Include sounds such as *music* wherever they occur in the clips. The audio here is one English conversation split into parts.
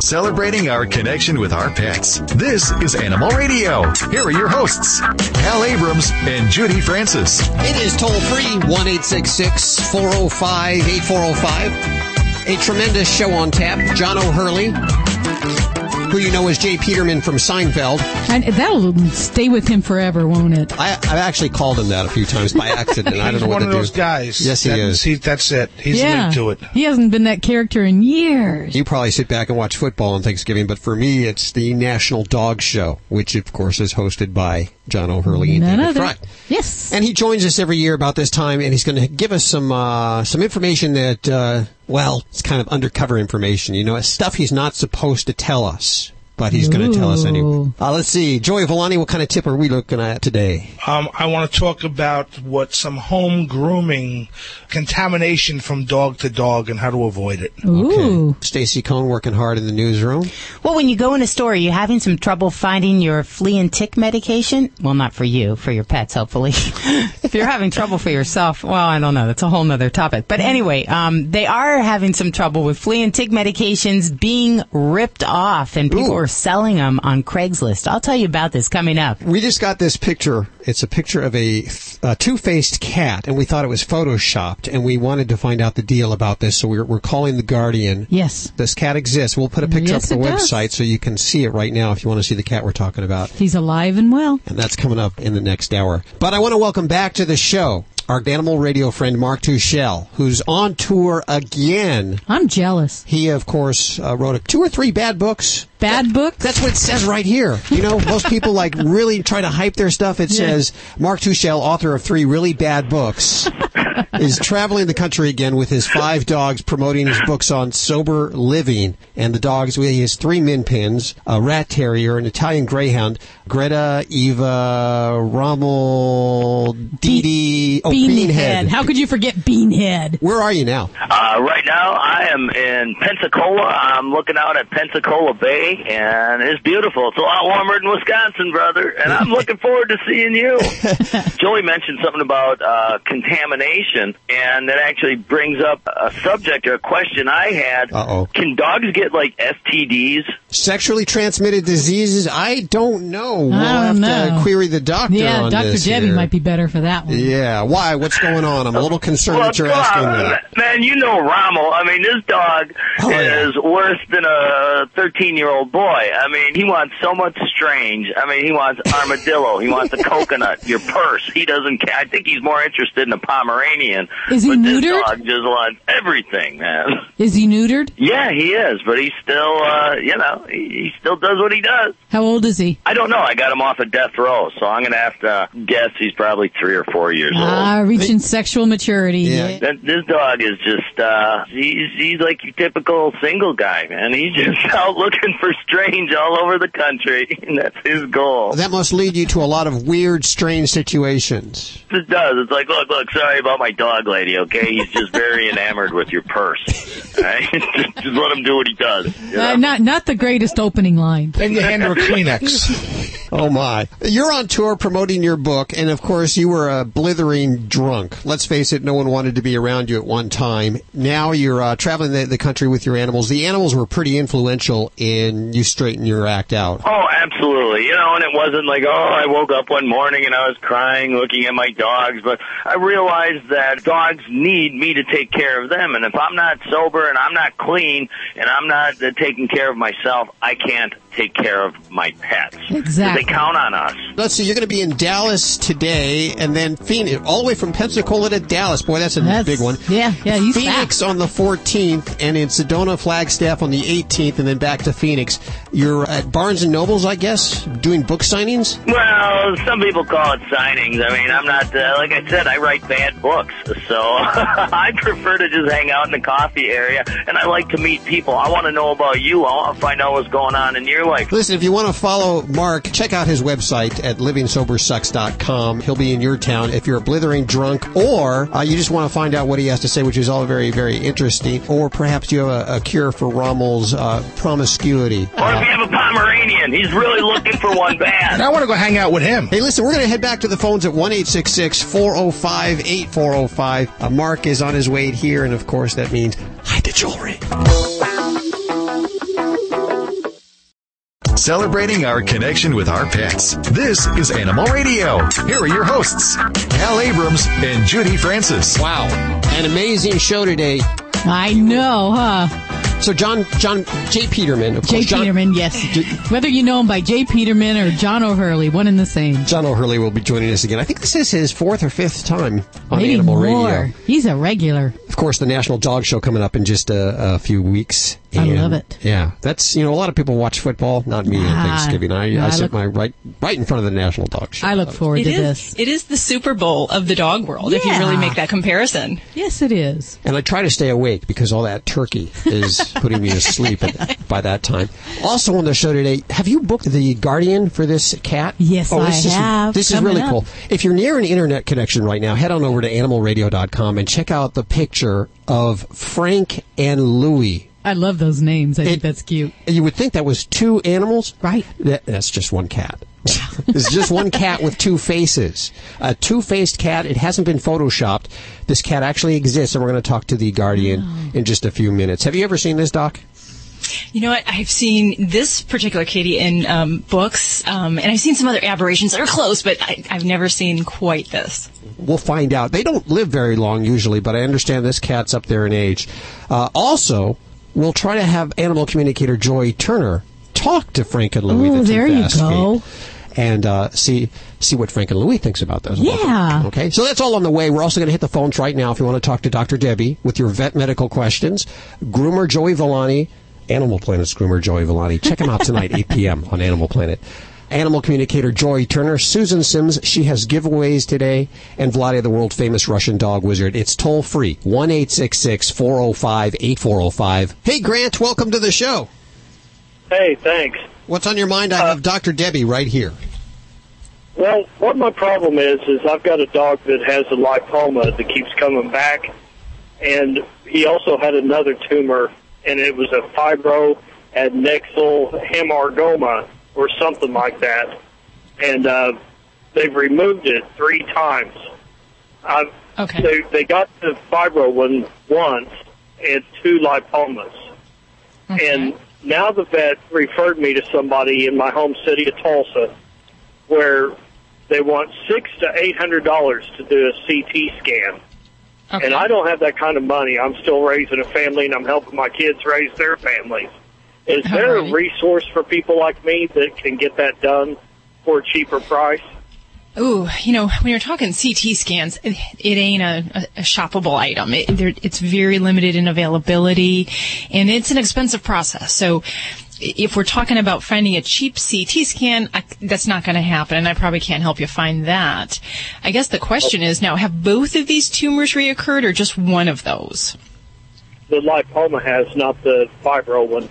celebrating our connection with our pets. This is Animal Radio. Here are your hosts, Hal Abrams and Judy Francis. It is toll free, 1 405 8405. A tremendous show on tap. John O'Hurley, who you know as J. Peterman from Seinfeld. And that'll stay with him forever, won't it? I, I've actually called him that a few times by accident. I *laughs* don't He's know what one to of do. those guys. Yes, he that, is. He, that's it. He's yeah. linked to it. He hasn't been that character in years. You probably sit back and watch football on Thanksgiving, but for me, it's the National Dog Show, which of course is hosted by John O'Hurley and None David other. Frei. Yes. And he joins us every year about this time, and he's going to give us some uh, some information that, uh, well, it's kind of undercover information. You know, stuff he's not supposed to tell us, but he's going to tell us anyway. Uh, let's see, Joey Villani, what kind of tip are we looking at today? Um, I want to talk about what some home grooming contamination from dog to dog and how to avoid it. Ooh. Stacy Cohn working hard in the newsroom. Well, when you go in a store, are you having some trouble finding your flea and tick medication? Well, not for you, for your pets, hopefully. *laughs* if you're having trouble for yourself, well, I don't know. That's a whole nother topic. But anyway, um, they are having some trouble with flea and tick medications being ripped off, and people Ooh. are selling them on Craigslist. I'll tell you about this coming up. We just got this picture. It's a picture of a, a two-faced cat, and we thought it was photoshopped, and we wanted to find out the deal about this, so we're, we're calling the Guardian. Yes. This cat exists. We'll put a picture Yes, up on the does. website so you can see it right now if you want to see the cat we're talking about. He's alive and well. And that's coming up in the next hour. But I want to welcome back to the show our animal radio friend Mark Tuchel, who's on tour again. I'm jealous. He, of course, uh, wrote a, two or three bad books. Bad book? That's what it says right here. You know, most people like really try to hype their stuff. It Yeah. says Mark Tuchel, author of three really bad books, *laughs* is traveling the country again with his five dogs, promoting his books on sober living. And the dogs, he has three min pins, a rat terrier, an Italian greyhound, Greta, Eva, Rommel, Dee Dee, oh, Beanhead. How could you forget Beanhead? Where are you now? Uh, right now, I am in Pensacola. I'm looking out at Pensacola Bay, and it's beautiful. It's a lot warmer than Wisconsin, brother, and I'm *laughs* looking forward to seeing you. *laughs* Joey mentioned something about uh, contamination, and that actually brings up a subject or a question I had. Uh-oh. Can dogs get like STDs? Sexually transmitted diseases? I don't know. We'll I have don't to know. query the doctor Yeah, on Dr. this Debbie here. might be better for that one. Yeah. Why? What's going on? I'm a little concerned that you're come asking on, that. Man, you know Rommel. I mean, this dog Oh, yeah. is worse than a 13 year old boy. I mean, he wants so much strange. I mean, he wants armadillo. he wants a *laughs* coconut, your purse. He doesn't care. I think he's more interested in a Pomeranian. Is he but neutered? This dog just wants everything, man. Is he neutered? Yeah, he is, but he still, uh, you know, he, he still does what he does. How old is he? I don't know. I got him off of death row, so I'm going to have to guess he's probably three or four years old. Ah, reaching sexual maturity. Yeah. That, this dog is just, uh, he's, he's like your typical single guy, man. He's just *laughs* out looking for strange all over the country, *laughs* and that's his goal. That must lead you to a lot of weird, strange situations. It does. It's like, look, look, sorry about my dog lady, okay? He's just very *laughs* enamored with your purse. All right? *laughs* just, just let him do what he does. you know? Uh, not not the greatest opening line. Then you hand her a Kleenex. Oh my. You're on tour promoting your book, and of course you were a blithering drunk. Let's face it, no one wanted to be around you at one time. Now you're uh, traveling the, the country with your animals. The animals were pretty influential in you straighten your act out. Oh, absolutely. You know, and it wasn't like, oh, I woke up one morning and I was crying looking at my dogs, but I realized that dogs need me to take care of them. And if I'm not sober and I'm not clean and I'm not uh, taking care of myself, I can't take care of my pets. Exactly. They count on us. Let's see, you're going to be in Dallas today, and then Phoenix, all the way from Pensacola to Dallas. Boy, that's a That's- big one. Yeah, yeah, he's Phoenix on the 14th, and in Sedona, Flagstaff on the 18th, and then back to Phoenix. You're at Barnes and Nobles, I guess, doing book signings. Well, some people call it signings. I mean, I'm not, uh, like I said, I write bad books. So *laughs* I prefer to just hang out in the coffee area and I like to meet people. I want to know about you. I want to find out what's going on in your life. Listen, if you want to follow Mark, check out his website at livingsobersucks.com. He'll be in your town if you're a blithering drunk or uh, you just want to find out what he has to say, which is all very, very interesting. Or perhaps you have a, a cure for Rommel's uh, promiscuity. Or if you have a Pomeranian, he's really looking for one *laughs* bad. I want to go hang out with him. Hey, listen, we're going to head back to the phones at 1 405 8405. Uh, Mark is on his way here, and of course, that means hide the jewelry. celebrating our connection with our pets. This is Animal Radio. Here are your hosts, Hal Abrams and Judy Francis. Wow, an amazing show today. I know, huh? So John, John, J. Peterman, of Jay course. John, Peterman, yes. *laughs* Whether you know him by J. Peterman or John O'Hurley, one and the same. John O'Hurley will be joining us again. I think this is his fourth or fifth time on Maybe Animal more. Radio. He's a regular. Of course, the National Dog Show coming up in just a, a few weeks. I love it. Yeah, that's you know a lot of people watch football. Not me on Ah, Thanksgiving. I, no, I I sit look- my right right in front of the National Dog Show. I look forward It to is. this. It is the Super Bowl of the dog world. If you really make that comparison. Yes, it is. And I try to stay awake because all that turkey is *laughs* putting me to sleep at, by that time. Also on the show today, have you booked the Guardian for this cat? Yes, oh, I this is, have. This is really up. cool. If you're near an internet connection right now, head on over to animalradio.com and check out the picture of Frank and Louie. I love those names. I It- think that's cute. You would think that was two animals. Right. That, that's just one cat. *laughs* it's just one cat with two faces. A two-faced cat. It hasn't been photoshopped. This cat actually exists, and we're going to talk to the Guardian Oh. in just a few minutes. Have you ever seen this, Doc? You know what? I've seen this particular kitty in um, books, um, and I've seen some other aberrations that are close, but I, I've never seen quite this. We'll find out. They don't live very long usually, but I understand this cat's up there in age. Uh, also, we'll try to have animal communicator Joy Turner talk to Frank and Louie. Oh, the there you go. And uh, see see what Frank and Louie thinks about those. Yeah. Okay, so that's all on the way. We're also going to hit the phones right now if you want to talk to Dr. Debbie with your vet medical questions. Groomer Joey Villani, Animal Planet's Groomer Joey Villani. Check him out tonight, 8 p.m. on Animal Planet. Animal communicator Joy Turner, Susan Sims, she has giveaways today, and Vladae, the world famous Russian dog wizard. It's toll free, 1 405 8405. Hey, Grant, welcome to the show. Hey, thanks. What's on your mind? I have uh, Dr. Debbie right here. Well, what my problem is is I've got a dog that has a lipoma that keeps coming back, and he also had another tumor, and it was a fibro adnexal hamartoma or something like that, and uh, they've removed it three times. I've, Okay. They they got the fibro one once and two lipomas. And now the vet referred me to somebody in my home city of Tulsa where they want six to eight hundred dollars to do a CT scan. Okay. And I don't have that kind of money. I'm still raising a family and I'm helping my kids raise their families. Is there a resource for people like me that can get that done for a cheaper price? Ooh, you know, when you're talking CT scans, it, it ain't a, a, a shoppable item. It, it's very limited in availability, and it's an expensive process. So, if we're talking about finding a cheap CT scan, I, that's not going to happen, and I probably can't help you find that. I guess the question is now: Have both of these tumors reoccurred, or just one of those? The lipoma has, not the fibro one.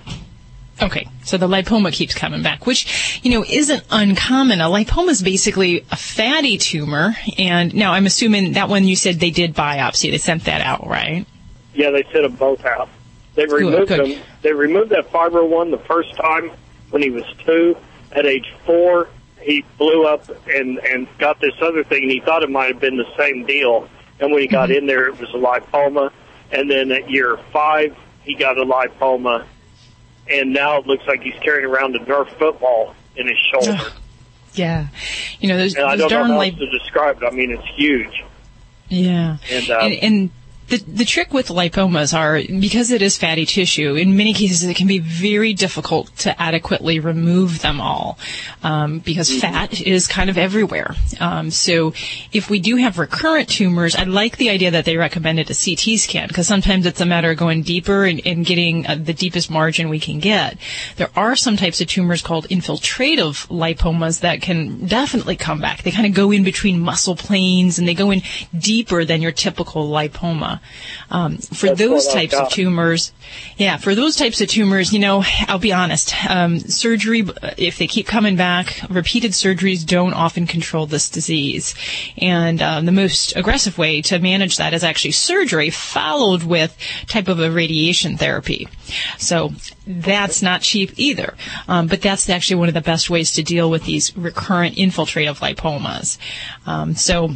Okay, so the lipoma keeps coming back, which, you know, isn't uncommon. A lipoma is basically a fatty tumor, and now I'm assuming that one you said they did biopsy. They sent that out, right? Yeah, they sent them both out. They removed good. them. They removed that fibro one the first time when he was two. At age four, he blew up and and got this other thing. And he thought it might have been the same deal. And when he got mm-hmm. in there, it was a lipoma. And then at year five, he got a lipoma. And now it looks like he's carrying around a Nerf football in his shoulder. Yeah. You know, there's, and I don't know how to describe it. I mean, it's huge. Yeah. And, um, and, and the, the trick with lipomas are because it is fatty tissue, in many cases it can be very difficult to adequately remove them all um, because fat is kind of everywhere. Um, so if we do have recurrent tumors, I like the idea that they recommended a CT scan because sometimes it's a matter of going deeper and, and getting uh, the deepest margin we can get. There are some types of tumors called infiltrative lipomas that can definitely come back. They kind of go in between muscle planes and they go in deeper than your typical lipoma. Um, for That's those types of tumors, yeah, for those types of tumors, you know, I'll be honest, um, surgery, if they keep coming back, repeated surgeries don't often control this disease. And um, the most aggressive way to manage that is actually surgery followed with type of a radiation therapy. So that's not cheap either. Um, but that's actually one of the best ways to deal with these recurrent infiltrative lipomas. Um, so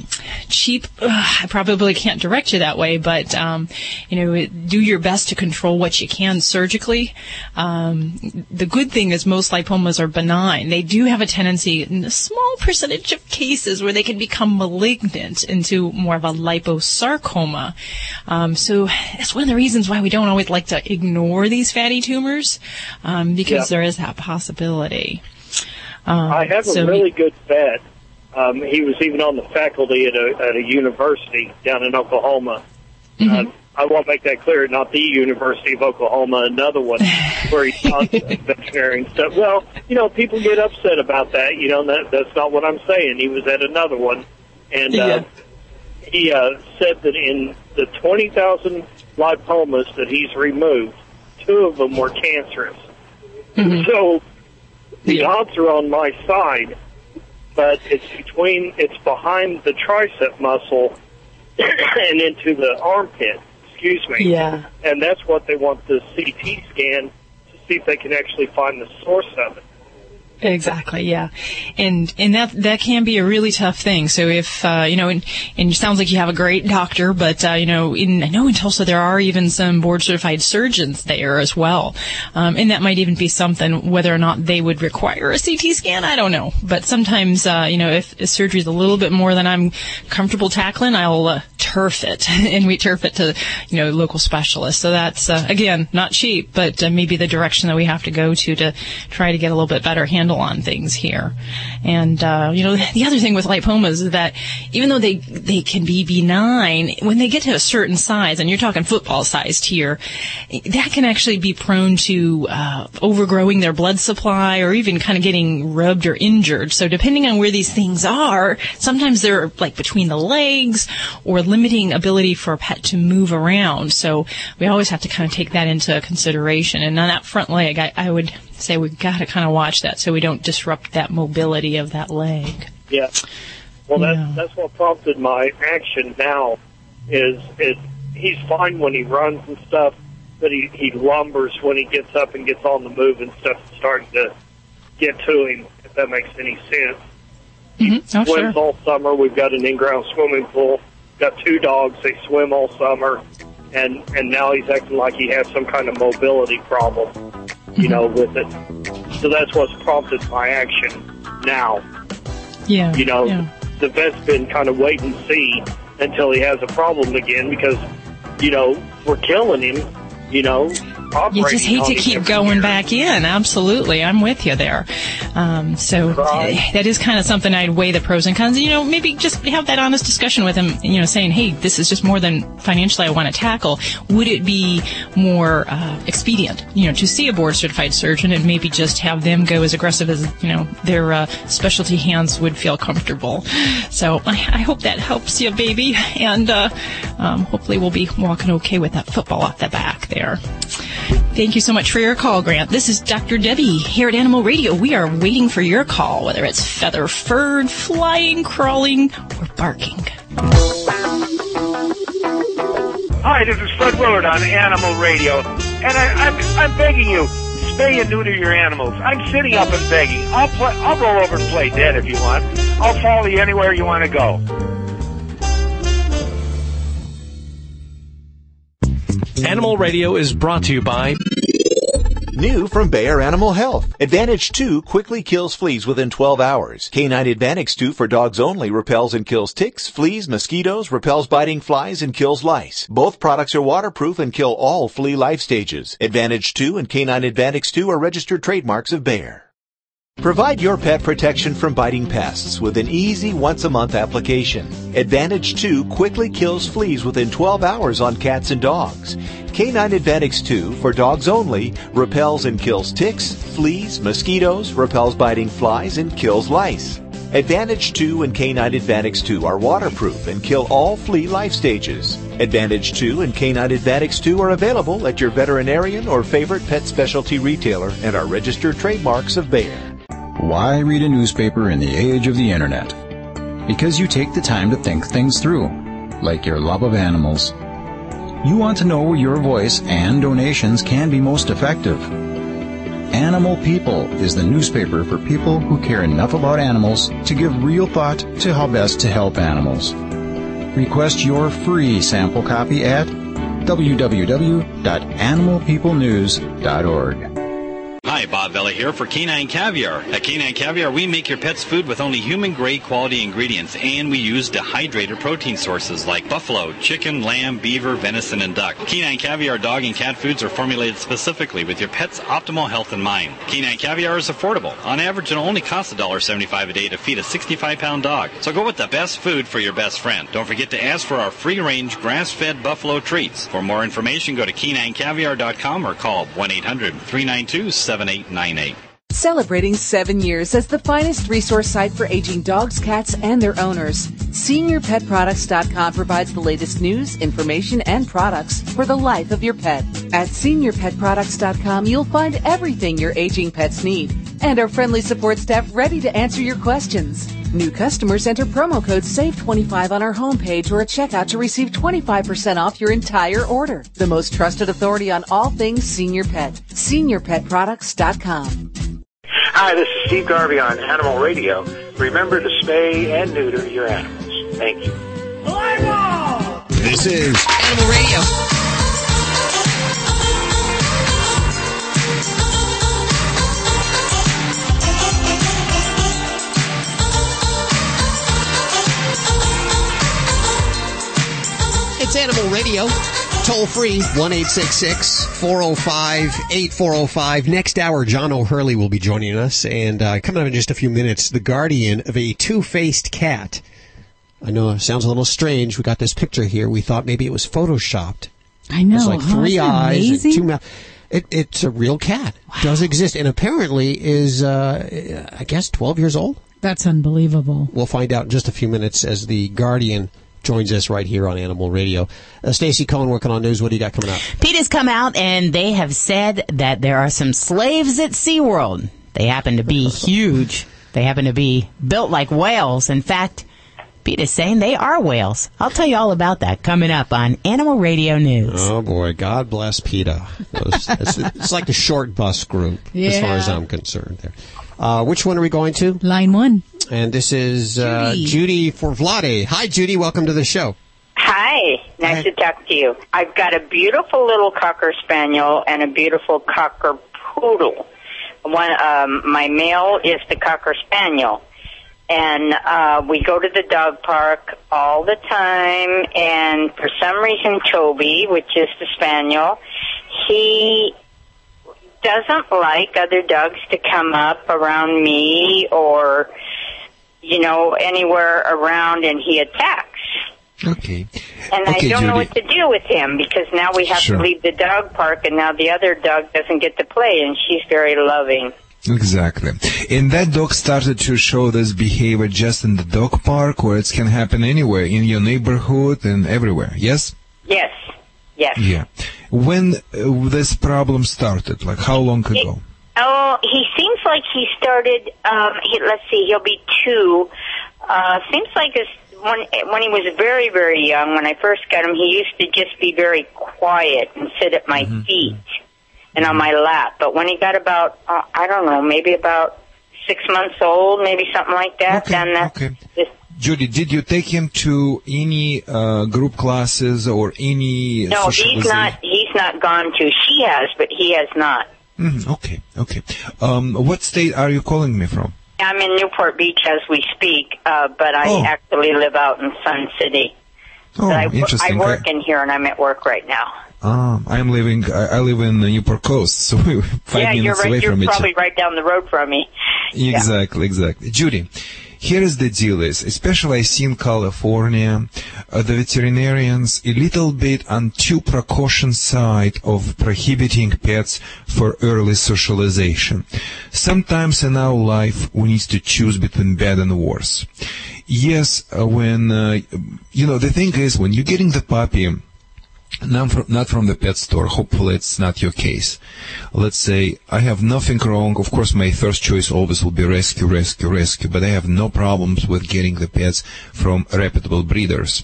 cheap, ugh, I probably can't direct you that way, but um, you know, do your best to control what you can surgically. Um, the good thing is most lipomas are benign. They do have a tendency in a small percentage of cases where they can become malignant into more of a liposarcoma. Um, so that's one of the reasons why we don't always like to ignore these fatty tumors um, because Yeah. there is that possibility. Um, I have so- a really good vet. Um, he was even on the faculty at a, at a university down in Oklahoma. Mm-hmm. Uh, I want to make that clear, not the University of Oklahoma, another one *laughs* where he taught veterinary and stuff. Well, you know, people get upset about that. You know, that, that's not what I'm saying. He was at another one, and uh, he uh, said that in the 20,000 lipomas that he's removed, two of them were cancerous. Mm-hmm. So the odds are on my side, but it's between, it's behind the tricep muscle *coughs* and into the armpit. Excuse me. Yeah. And that's what they want the CT scan to see if they can actually find the source of it. Exactly, yeah, and and that that can be a really tough thing. So if uh, you know, and, and it sounds like you have a great doctor, but uh, you know, in I know in Tulsa there are even some board certified surgeons there as well, um, and that might even be something whether or not they would require a CT scan. I don't know, but sometimes uh, you know, if, if surgery is a little bit more than I'm comfortable tackling, I'll uh, turf it, *laughs* and we turf it to you know local specialists. So that's uh, again not cheap, but uh, maybe the direction that we have to go to to try to get a little bit better handle on things here. And uh, you know, *laughs* the other thing with lipomas is that even though they they can be benign, when they get to a certain size, and you're talking football sized here, that can actually be prone to uh, overgrowing their blood supply or even kind of getting rubbed or injured. So depending on where these things are, sometimes they're like between the legs or limiting ability for a pet to move around. So we always have to kind of take that into consideration. And on that front leg, I, I would say we've got to kind of watch that so we don't disrupt that mobility of that leg. Yeah. Well, that's Yeah. that's what prompted my action now. Is is he's fine when he runs and stuff, but he he lumbers when he gets up and gets on the move and stuff is starting to get to him. If that makes any sense. Mm-hmm. Oh, Swims sure. all summer. We've got an in-ground swimming pool. Got two dogs. They swim all summer, and and now he's acting like he has some kind of mobility problem. You know, with it. So that's what's prompted my action now Yeah. you know, Yeah. the vet's been kind of wait and see until he has a problem again because, you know, we're killing him, you know, You just hate to keep going year. back in. Absolutely. I'm with you there. Um, so Right. that is kind of something I'd weigh the pros and cons. You know, maybe just have that honest discussion with him, you know, saying, hey, this is just more than financially I want to tackle. Would it be more uh, expedient, you know, to see a board certified surgeon and maybe just have them go as aggressive as, you know, their uh, specialty hands would feel comfortable? So I, I hope that helps you, baby. And uh, um, hopefully we'll be walking okay with that football off the back there. Thank you so much for your call, Grant. This is Dr. Debbie here at Animal Radio. We are waiting for your call, whether it's feather furred, flying, crawling, or barking. Hi, this is Fred Willard on Animal Radio, and I, I'm, I'm begging you, spay and neuter your animals. I'm sitting up and begging. I'll play, I'll roll over and play dead if you want. I'll follow you anywhere you want to go. Animal Radio is brought to you by New from Bayer Animal Health. Advantage 2 quickly kills fleas within 12 hours. Canine Advantage 2 for dogs only repels and kills ticks, fleas, mosquitoes, repels biting flies, and kills lice. Both products are waterproof and kill all flea life stages. Advantage 2 and Canine Advantage 2 are registered trademarks of Bayer. Provide your pet protection from biting pests with an easy once a month application. Advantage 2 quickly kills fleas within 12 hours on cats and dogs. Canine Advantage 2 for dogs only repels and kills ticks, fleas, mosquitoes, repels biting flies, and kills lice. Advantage 2 and Canine Advantage 2 are waterproof and kill all flea life stages. Advantage 2 and Canine Advantage 2 are available at your veterinarian or favorite pet specialty retailer and are registered trademarks of Bayer. Why read a newspaper in the age of the internet? Because you take the time to think things through, like your love of animals. You want to know where your voice and donations can be most effective. Animal People is the newspaper for people who care enough about animals to give real thought to how best to help animals. Request your free sample copy at www.animalpeoplenews.org. Hi, Bob Vila here for Canine Caviar. At Canine Caviar, we make your pet's food with only human grade quality ingredients, and we use dehydrated protein sources like buffalo, chicken, lamb, beaver, venison, and duck. Canine Caviar dog and cat foods are formulated specifically with your pet's optimal health in mind. Canine Caviar is affordable. On average, it only costs $1.75 a day to feed a 65 pound dog. So go with the best food for your best friend. Don't forget to ask for our free range grass fed buffalo treats. For more information, go to caninecaviar.com or call 1 800 392 7898. Celebrating seven years as the finest resource site for aging dogs, cats, and their owners, SeniorPetProducts.com provides the latest news, information, and products for the life of your pet. At SeniorPetProducts.com, you'll find everything your aging pets need, and our friendly support staff ready to answer your questions. New customers enter promo code SAVE25 on our homepage or at checkout to receive 25% off your entire order. The most trusted authority on all things senior pet. SeniorPetProducts.com. Hi, this is Steve Garvey on Animal Radio. Remember to spay and neuter your animals. Thank you. This is Animal Radio. It's Animal Radio. Toll free, 1 405 8405. Next hour, John O'Hurley will be joining us. And uh, coming up in just a few minutes, the guardian of a two faced cat. I know it sounds a little strange. We got this picture here. We thought maybe it was photoshopped. I know. It's like huh? three eyes and two mouths. It, it's a real cat. Does exist. And apparently is, uh, I guess, 12 years old. That's unbelievable. We'll find out in just a few minutes as the Guardian joins us right here on Animal Radio. Uh, Stacy Cohen working on news. What do you got coming up? PETA has come out and they have said that there are some slaves at SeaWorld. They happen to be *laughs* huge. They happen to be built like whales. In fact, PETA is saying they are whales. I'll tell you all about that coming up on Animal Radio News. Oh boy, God bless PETA. Those- It's, it's like the short bus group, as far as I'm concerned. There. Uh, which one are we going to? Line one. And this is uh, Judy. Judy for Vladae. Hi, Judy. Welcome to the show. Hi, nice to talk to you. I've got a beautiful little cocker spaniel and a beautiful cocker poodle. One, um, my male is the cocker spaniel, and uh, we go to the dog park all the time. And for some reason, Toby, which is the spaniel, he doesn't like other dogs to come up around me or you know anywhere around, and he attacks. Okay. And I don't know what to do with him because now we have Sure. to leave the dog park and now the other dog doesn't get to play and she's very loving. Exactly. And that dog started to show this behavior just in the dog park, or it can happen anywhere, in your neighborhood and everywhere. Yes? Yes. Yes. Yeah. When uh, this problem started, like how long ago? Oh, he seems like he started, um, he, let's see, he'll be two. Uh, seems like his, when, when he was very, very young, when I first got him, he used to just be very quiet and sit at my feet and on my lap. But when he got about, uh, I don't know, maybe about six months old, maybe something like that, then that, okay. this Judy, did you take him to any uh, group classes or any No, he's not. He's not gone to. She has, but he has not. Mhm, okay, okay. Um, what state are you calling me from? I'm in Newport Beach as we speak, uh, but I Oh. actually live out in Sun City. Oh, I, interesting. I work in here, and I'm at work right now. Um, I'm living. I, I live in the Newport Coast, *laughs* so we're five yeah, minutes you're right. away You're from each other. probably right down the road from me. Yeah. Exactly, exactly. Judy, here is the deal is, especially I see in California, uh, the veterinarians a little bit on too precaution side of prohibiting pets for early socialization. Sometimes in our life we need to choose between bad and worse. Yes, uh, when, uh, you know, the thing is when you're getting the puppy, not from, not from the pet store. Hopefully, it's not your case. Let's say I have nothing wrong. Of course, my first choice always will be rescue, rescue, rescue. But I have no problems with getting the pets from reputable breeders.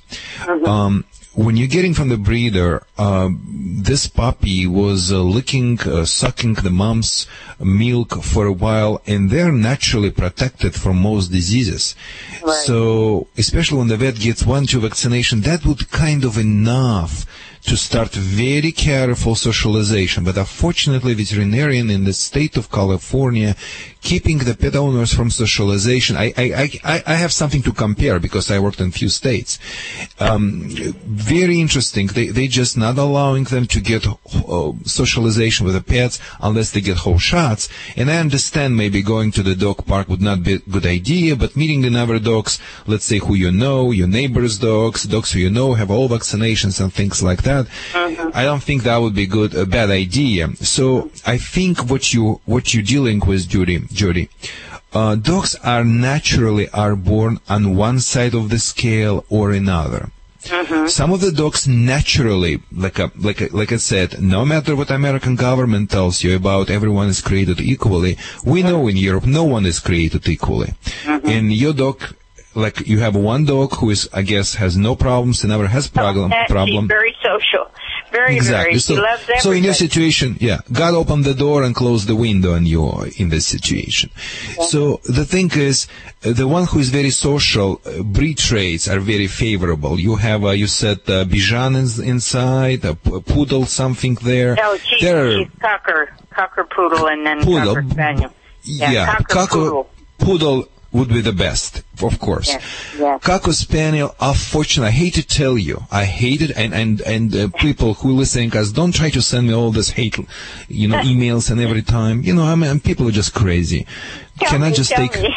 Um, when you're getting from the breeder, uh, this puppy was uh, licking, uh, sucking the mom's milk for a while, and they're naturally protected from most diseases. So, especially when the vet gets one, two vaccination, that would kind of enough to start very careful socialization. But unfortunately, veterinarian in the state of California keeping the pet owners from socialization. I, I, I, I have something to compare because I worked in a few states. Um, very interesting. They, they just not allowing them to get uh, socialization with the pets unless they get whole shots. And I understand maybe going to the dog park would not be a good idea, but meeting the another dogs, let's say who you know, your neighbor's dogs, dogs who you know have all vaccinations and things like that. Uh-huh. I don't think that would be good, a bad idea. So I think what you, what you're dealing with, Judy, Judy, uh, dogs are naturally are born on one side of the scale or another. Uh-huh. Some of the dogs naturally, like a, like a, like I said, no matter what American government tells you about everyone is created equally, we know uh-huh. in Europe no one is created equally. And your dog, like you have one dog who is, I guess, has no problems and never has problem That- problem. Very social. Very, Exactly. very. So, she loves everybody. so in your situation, yeah, God opened the door and closed the window and you're in this situation. So the thing is, uh, the one who is very social, uh, breed traits are very favorable. You have, uh, you said, uh, Bichon is inside, a poodle, something there. No, she, There- she's cocker, cocker poodle, and then Poodle. cocker spaniel. Yeah, yeah, cocker Cocker- poodle. poodle would be the best, of course. Yes, yes. Cocker Spaniel, unfortunately, I hate to tell you, I hate it, and and and uh, people who listening us, don't try to send me all this hate, you know, *laughs* emails and every time. You know, I mean, people are just crazy. Can me, just tell take. me.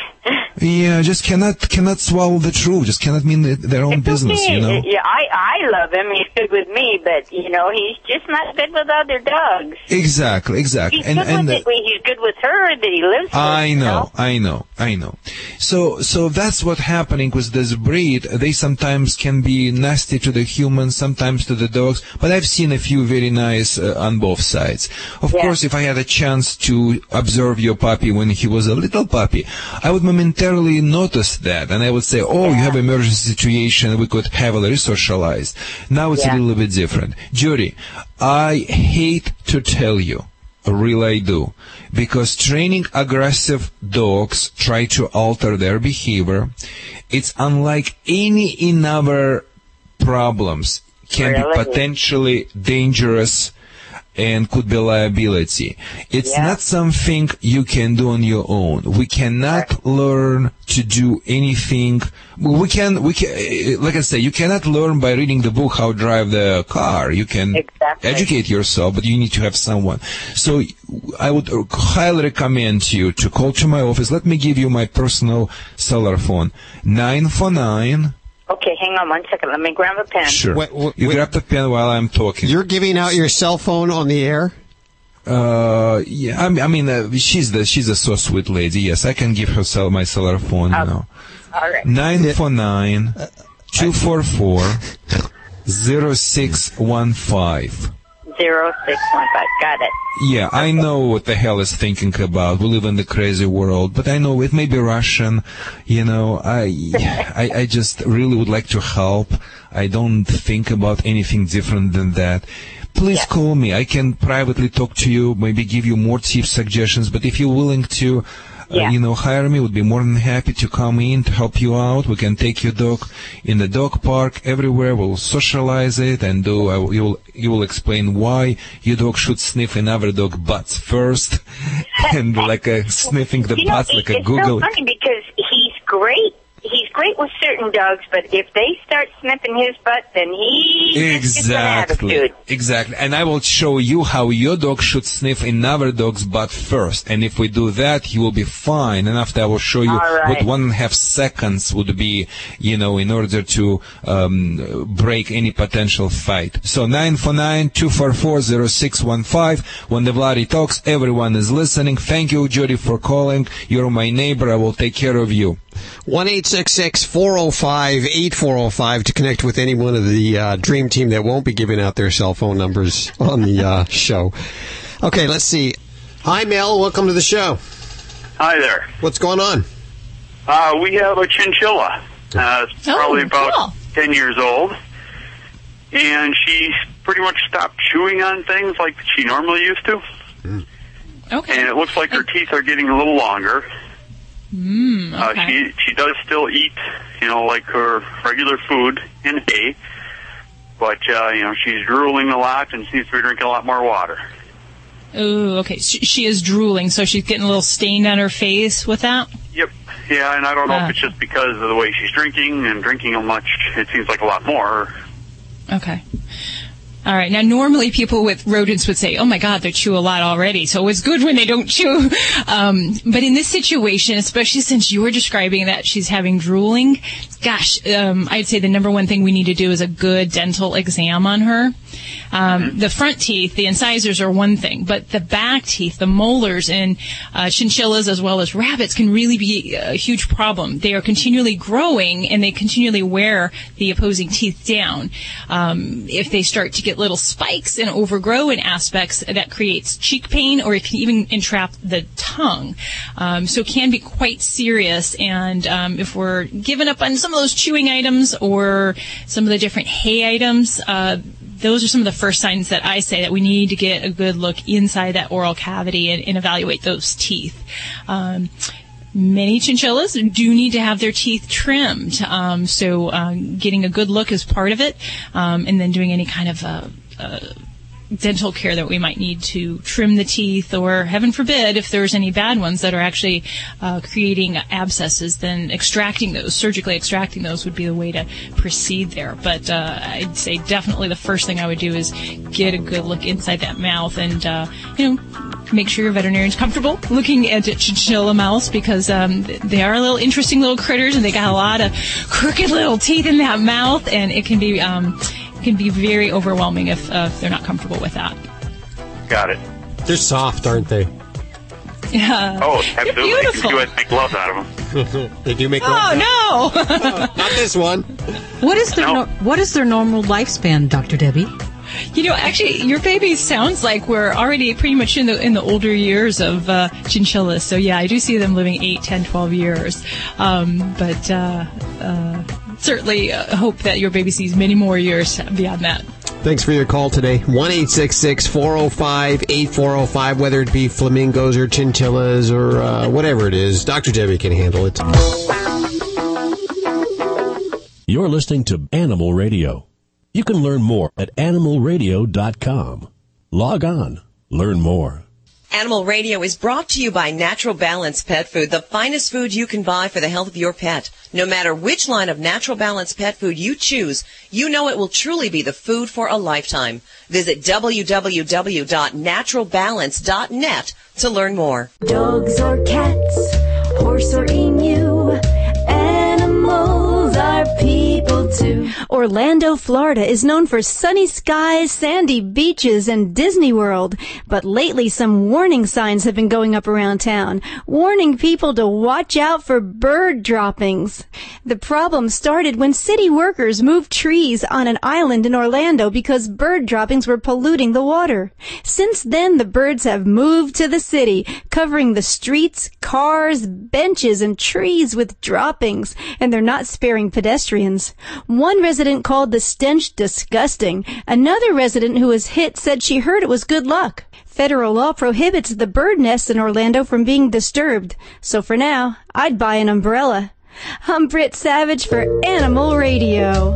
Yeah, just cannot cannot swallow the truth. Just cannot mean their own business. Okay, You know. Yeah, I I love him. He's good with me, but you know he's just not good with other dogs. Exactly, exactly. He's And good and with it. He's good with her that he lives with. I know, I know, I know. So, so that's what happening with this breed. They sometimes can be nasty to the humans, sometimes to the dogs. But I've seen a few very nice uh, on both sides. Of course, if I had a chance to observe your puppy when he was a little puppy, I would momentarily notice that, and I would say, "Oh, you have emergency situation. We could heavily socialize." Now it's Yeah. a little bit different. Judy, I hate to tell you. Really, I do. Because training aggressive dogs try to alter their behavior. It's unlike any in other problems can Really? be potentially dangerous and could be liability. It's Yeah. not something you can do on your own. We cannot learn to do anything. We can, we can, eh, like I say, you cannot learn by reading the book how to drive the car. You can educate yourself, but you need to have someone. So I would highly recommend you to call to my office. Let me give you my personal cellular phone. 949 Okay, hang on one second. Let me grab a pen. Sure. you grab the pen while I'm talking. You're giving out your cell phone on the air? Uh, yeah, I mean, I mean uh, she's the she's a so sweet lady. Yes, I can give her cell my cellular phone. You know, All right. nine four nine two four four zero six one five. Zero six one five. Got it. Yeah, I know what the Hal is thinking about. We live in the crazy world, but I know it may be Russian. You know, I, I, I just really would like to help. I don't think about anything different than that. Please call me. I can privately talk to you, maybe give you more tips, suggestions. But if you're willing to, uh, you know, hire me, would be more than happy to come in to help you out. We can take your dog in the dog park everywhere. We'll socialize it and do. I you will you will explain why your dog should sniff another dog butts first, *laughs* and like a sniffing the you know, butts like a it's Google. so funny because he's great. He's great with certain dogs, but if they start sniffing his butt, then he Exactly. attitude. Exactly. And I will show you how your dog should sniff another dog's butt first. And if we do that, he will be fine. And after I will show you right. what one and a half seconds would be, you know, in order to um, break any potential fight. So 949-244-0615. When the Vladae talks, everyone is listening. Thank you, Jody, for calling. You're my neighbor. I will take care of you. One eight six six four zero five eight four zero five to connect with any one of the uh, dream team that won't be giving out their cell phone numbers on the uh, show. Okay, let's see. Hi, Mel. Welcome to the show. Hi there. What's going on? Uh, we have a chinchilla. Uh, it's Oh, probably about cool. 10 years old. and she pretty much stopped chewing on things like she normally used to. Okay. And it looks like her teeth are getting a little longer. Mm, Uh, she she does still eat, you know, like her regular food and hay, but uh, you know she's drooling a lot and seems to be drinking a lot more water. Ooh, okay. She, she is drooling, so she's getting a little stained on her face with that. Yep. Yeah, and I don't know Ah. if it's just because of the way she's drinking and drinking a much. It seems like a lot more. Okay. All right. Now, normally people with rodents would say, "Oh my God, they chew a lot already." So it's good when they don't chew. *laughs* Um, but in this situation, especially since you were describing that she's having drooling, gosh, um, I'd say the number one thing we need to do is a good dental exam on her. Um, The front teeth, the incisors are one thing, but the back teeth, the molars in uh, chinchillas as well as rabbits can really be a huge problem. They are continually growing and they continually wear the opposing teeth down. Um, if they start to get little spikes and overgrow in aspects, that creates cheek pain or it can even entrap the tongue. Um, so it can be quite serious. And um, if we're giving up on some of those chewing items or some of the different hay items, uh, those are some of the first signs that I say that we need to get a good look inside that oral cavity and, and evaluate those teeth. Um, many chinchillas do need to have their teeth trimmed, um, so um, getting a good look is part of it, um, and then doing any kind of uh, uh, dental care that we might need to trim the teeth, or heaven forbid, if there's any bad ones that are actually uh, creating abscesses, then extracting those, surgically extracting those, would be the way to proceed there. But uh, I'd say definitely the first thing I would do is get a good look inside that mouth, and uh, you know, make sure your veterinarian's comfortable looking at a chinchilla mouse because um, they are a little interesting little critters, and they got a lot of crooked little teeth in that mouth, and it can be um, can be very overwhelming if, uh, if they're not comfortable with that. Got it. They're soft, aren't they? Yeah. Oh, absolutely. You beautiful. do it, make love out of them. *laughs* they do make. Oh, no! *laughs* Not this one. What is their no- what is their normal lifespan, Dr. Debbie? You know, actually, your baby sounds like we're already pretty much in the in the older years of uh, chinchillas. So yeah, I do see them living 8, 10, 12 years. Um, but uh, uh, certainly uh, hope that your baby sees many more years beyond that. Thanks for your call today. 1 405 8405, whether it be flamingos or chinchillas or uh, whatever it is. Dr. Debbie can handle it. You're listening to Animal Radio. You can learn more at animalradio.com. Log on, learn more. Animal Radio is brought to you by Natural Balance Pet Food, the finest food you can buy for the health of your pet. No matter which line of Natural Balance Pet Food you choose, you know it will truly be the food for a lifetime. Visit www.naturalbalance.net to learn more. Dogs or cats, horse or emu, animals are people too. Orlando, Florida is known for sunny skies, sandy beaches, and Disney World. But lately some warning signs have been going up around town, warning people to watch out for bird droppings. The problem started when city workers moved trees on an island in Orlando because bird droppings were polluting the water. Since then, the birds have moved to the city, covering the streets, cars, benches, and trees with droppings, and they're not sparing pedestrians. One resident called the stench disgusting. Another resident who was hit said she heard it was good luck. Federal law prohibits the bird nests in Orlando from being disturbed. So for now, I'd buy an umbrella. I'm Britt Savage for Animal Radio.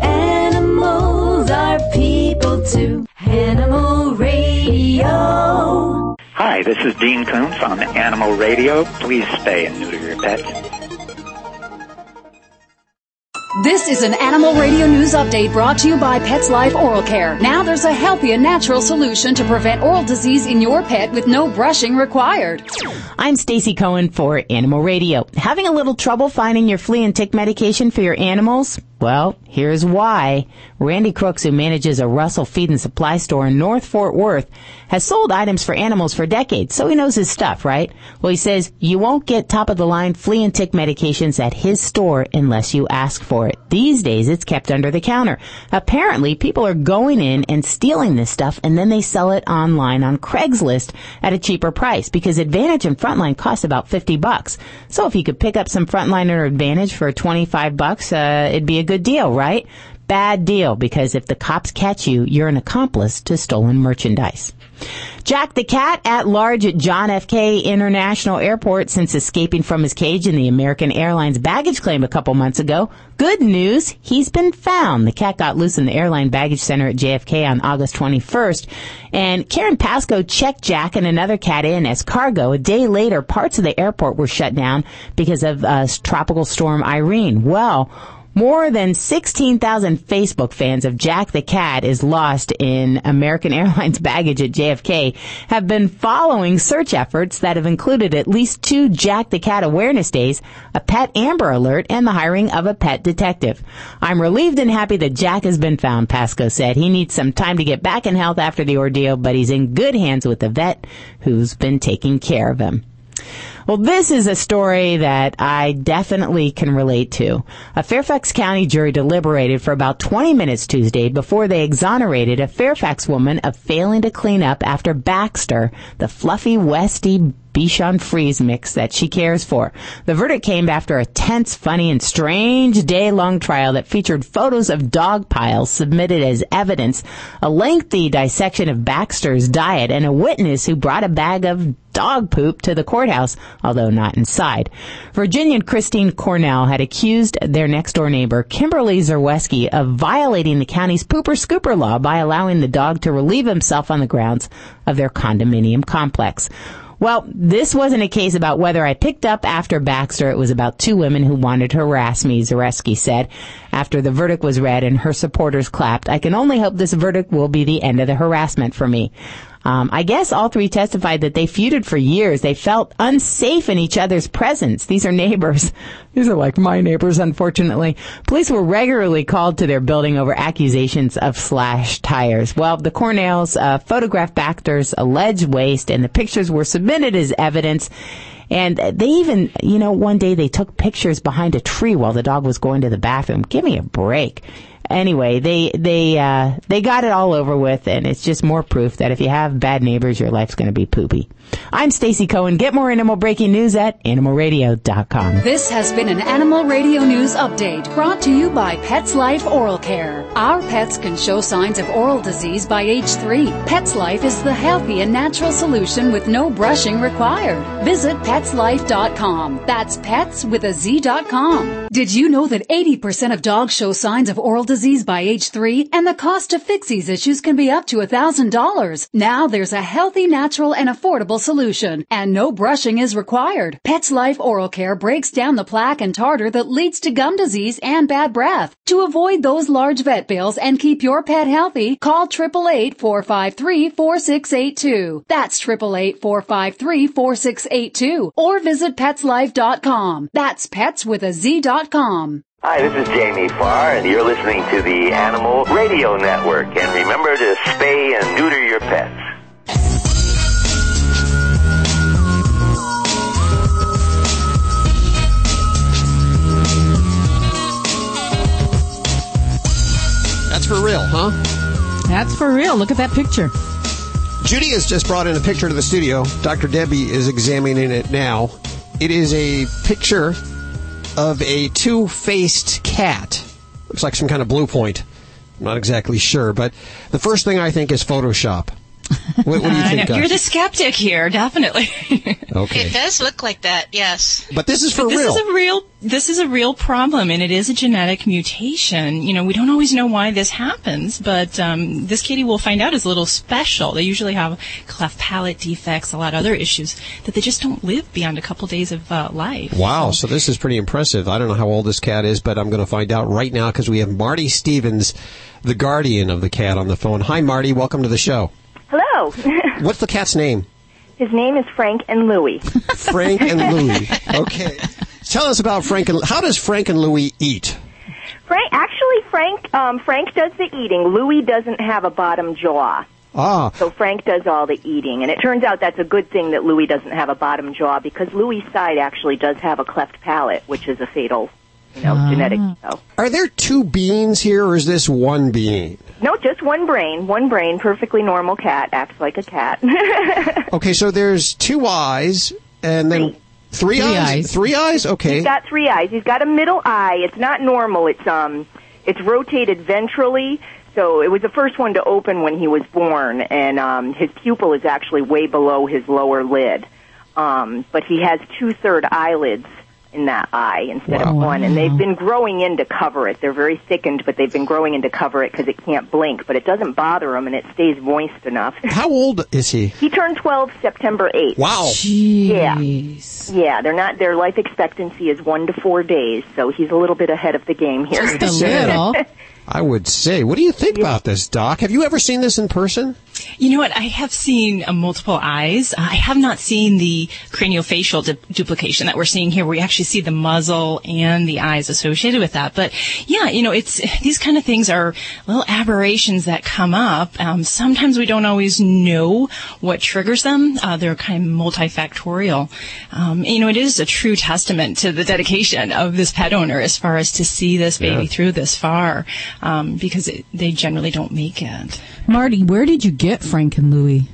Animals are people too. Animal Radio. Hi, this is Dean Koontz on Animal Radio. Please stay and neuter your pets. This is an Animal Radio News Update brought to you by Pets Life Oral Care. Now there's a healthy and natural solution to prevent oral disease in your pet with no brushing required. I'm Stacy Cohen for Animal Radio. Having a little trouble finding your flea and tick medication for your animals? Well, here's why. Randy Crooks, who manages a Russell Feed and Supply store in North Fort Worth, has sold items for animals for decades, so he knows his stuff, right? Well, he says you won't get top of the line flea and tick medications at his store unless you ask for it. These days, it's kept under the counter. Apparently, people are going in and stealing this stuff and then they sell it online on Craigslist at a cheaper price because Advantage and Frontline cost about 50 bucks. So if you could pick up some Frontline or Advantage for 25 bucks, uh, it'd be a good good deal, right? Bad deal, because if the cops catch you, you're an accomplice to stolen merchandise. Jack the cat at large at John F. K. International Airport since escaping from his cage in the American Airlines baggage claim a couple months ago. Good news, he's been found. The cat got loose in the airline baggage center at JFK on August 21st. And Karen Pasco checked Jack and another cat in as cargo. A day later, parts of the airport were shut down because of uh, tropical storm Irene. Well, more than 16,000 Facebook fans of Jack the Cat is lost in American *laughs* Airlines baggage at JFK have been following search efforts that have included at least two Jack the Cat awareness days, a pet Amber Alert, and the hiring of a pet detective. I'm relieved and happy that Jack has been found, Pasco said. He needs some time to get back in health after the ordeal, but he's in good hands with the vet who's been taking care of him. Well, this is a story that I definitely can relate to. A Fairfax County jury deliberated for about 20 minutes Tuesday before they exonerated a Fairfax woman of failing to clean up after Baxter, the fluffy Westie Bichon Frise mix that she cares for. The verdict came after a tense, funny, and strange day-long trial that featured photos of dog piles submitted as evidence, a lengthy dissection of Baxter's diet, and a witness who brought a bag of dog poop to the courthouse, although not inside. Virginian Christine Cornell had accused their next door neighbor, Kimberly Zerweski, of violating the county's pooper scooper law by allowing the dog to relieve himself on the grounds of their condominium complex. Well, this wasn't a case about whether I picked up after Baxter. It was about two women who wanted to harass me, Zareski said. After the verdict was read and her supporters clapped, I can only hope this verdict will be the end of the harassment for me. Um, I guess all three testified that they feuded for years. They felt unsafe in each other's presence. These are neighbors. *laughs* These are like my neighbors, unfortunately. Police were regularly called to their building over accusations of slashed tires. Well, the Cornells uh, photographed Baxter's alleged waste, and the pictures were submitted as evidence. And they even, you know, one day they took pictures behind a tree while the dog was going to the bathroom. Give me a break anyway, they they uh, they got it all over with, and it's just more proof that if you have bad neighbors, your life's going to be poopy. I'm Stacy Cohen. Get more animal breaking news at animalradio.com. This has been an Animal Radio News update brought to you by PetzLife Oral Care. Our pets can show signs of oral disease by age three. PetzLife is the healthy and natural solution with no brushing required. Visit petzlife.com. That's pets with a Z.com. Did you know that 80% of dogs show signs of oral disease by age three? And the cost to fix these issues can be up to $1,000. Now there's a healthy, natural, and affordable solution, and no brushing is required. PetzLife Oral Care breaks down the plaque and tartar that leads to gum disease and bad breath. To avoid those large vet bills and keep your pet healthy, call 888-453-4682. That's 888-453-4682. Or visit petzlife.com. That's pets with a Z.com. Hi, this is Jamie Farr, and you're listening to the Animal Radio Network. And remember to spay and neuter your pets. That's for real, huh? That's for real. Look at that picture. Judy has just brought in a picture to the studio. Dr. Debbie is examining it now. It is a picture of a two faced cat. Looks like some kind of blue point. I'm not exactly sure, but the first thing I think is Photoshop. *laughs* What, what do you think? You're the skeptic here, definitely. *laughs* Okay. It does look like that, yes. But this is for But this real. is a real this is a real problem and it is a genetic mutation. You know, we don't always know why this happens, but um, this kitty we'll find out is a little special. They usually have cleft palate defects, a lot of other issues that they just don't live beyond a couple days of uh, life. Wow, so this is pretty impressive. I don't know how old this cat is, but I'm going to find out right now because we have Marty Stevens, the guardian of the cat, on the phone. Hi, Marty. Welcome to the show. Hello. *laughs* What's the cat's name? His name is Frank and Louie. *laughs* Frank and Louie. Okay. Tell us about Frank and how does Frank and Louie eat? Frank, actually, Frank, um, Frank does the eating. Louie doesn't have a bottom jaw. Ah, So Frank does all the eating, and it turns out that's a good thing that Louie doesn't have a bottom jaw because Louie's side actually does have a cleft palate, which is a fatal, you know, genetic. So. are there two beings here, or is this one being? No, just one brain, one brain, perfectly normal cat, acts like a cat. *laughs* Okay, so there's two eyes, and then three, Three eyes? eyes. Three eyes. Okay. He's got three eyes. He's got a middle eye. It's not normal. It's um, it's rotated ventrally. So it was the first one to open when he was born, and um, his pupil is actually way below his lower lid. Um, but he has two third eyelids in that eye instead of one, and they've been growing in to cover it. They're very thickened, but they've been growing in to cover it because it can't blink. But it doesn't bother him, and it stays moist enough. How old is he? He turned 12 September 8th. Wow. Yeah. Yeah, they're not, their life expectancy is one to four days, so he's a little bit ahead of the game here. Just a *laughs* little. *laughs* I would say. What do you think about this, Doc? Have you ever seen this in person? You know what? I have seen uh, multiple eyes. I have not seen the craniofacial du- duplication that we're seeing here, where you actually see the muzzle and the eyes associated with that. But yeah, you know, it's *laughs* these kind of things are little aberrations that come up. Um, sometimes we don't always know what triggers them. Uh, they're kind of multifactorial. Um, you know, it is a true testament to the dedication of this pet owner as far as to see this baby Yeah. through this far, um, because it, they generally don't make it. Marty, where did you get Frank and Louie?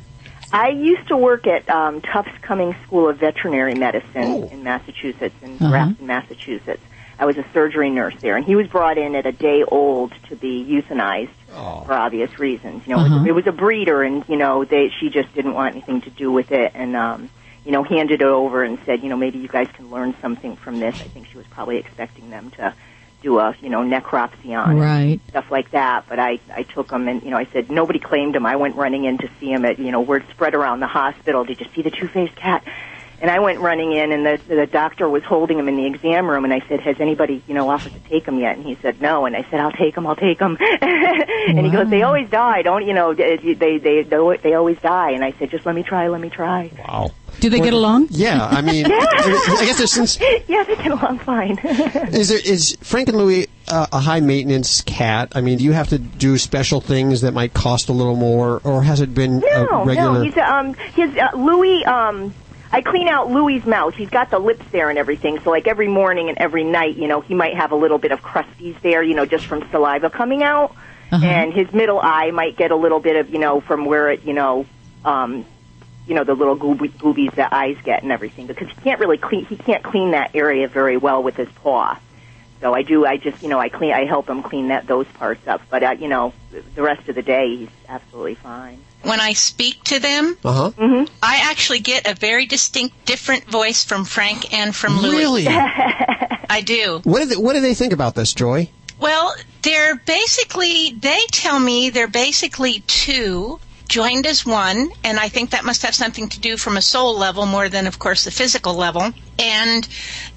I used to work at um, Tufts Cummings School of Veterinary Medicine in Massachusetts, in Uh-huh. Grafton, Massachusetts. I was a surgery nurse there, and he was brought in at a day old to be euthanized for obvious reasons. You know, it, Uh-huh. was, it was a breeder, and you know, they she just didn't want anything to do with it, and um, you know, handed it over and said, you know, maybe you guys can learn something from this. I think she was probably expecting them to do a you know necropsy on Right. stuff like that. But I, I took him and, you know, I said, nobody claimed him. I went running in to see him at, you know, word spread around the hospital. Did you see the two-faced cat? And I went running in and the, the doctor was holding him in the exam room and I said, has anybody, you know, offered to take him yet? And he said, no. And I said, I'll take him, I'll take him. *laughs* and he goes, they always die, don't, you know, they, they, they, they always die. And I said, just let me try, let me try. Wow. Do they get along? Yeah, I mean, *laughs* I guess there's since *laughs* yeah, they get along fine. is there is Frank and Louie uh, a high maintenance cat? I mean, do you have to do special things that might cost a little more, or has it been No, a regular? no. He's um his uh, Louie um. I clean out Louie's mouth. He's got the lips there and everything. So like every morning and every night, you know, he might have a little bit of crusties there, you know, just from saliva coming out. And his middle eye might get a little bit of, you know, from where it, you know, um, you know, the little gooby, goobies that eyes get and everything because he can't really clean, he can't clean that area very well with his paw. So I do, I just, you know, I clean, I help him clean that, those parts up. But, uh, you know, the rest of the day, he's absolutely fine. When I speak to them, Uh huh. Mm-hmm. I actually get a very distinct, different voice from Frank and from Louie. Really? *laughs* I do. What do they, what do they think about this, Joy? Well, they're basically, they tell me they're basically two joined as one, and I think that must have something to do from a soul level more than, of course, the physical level. And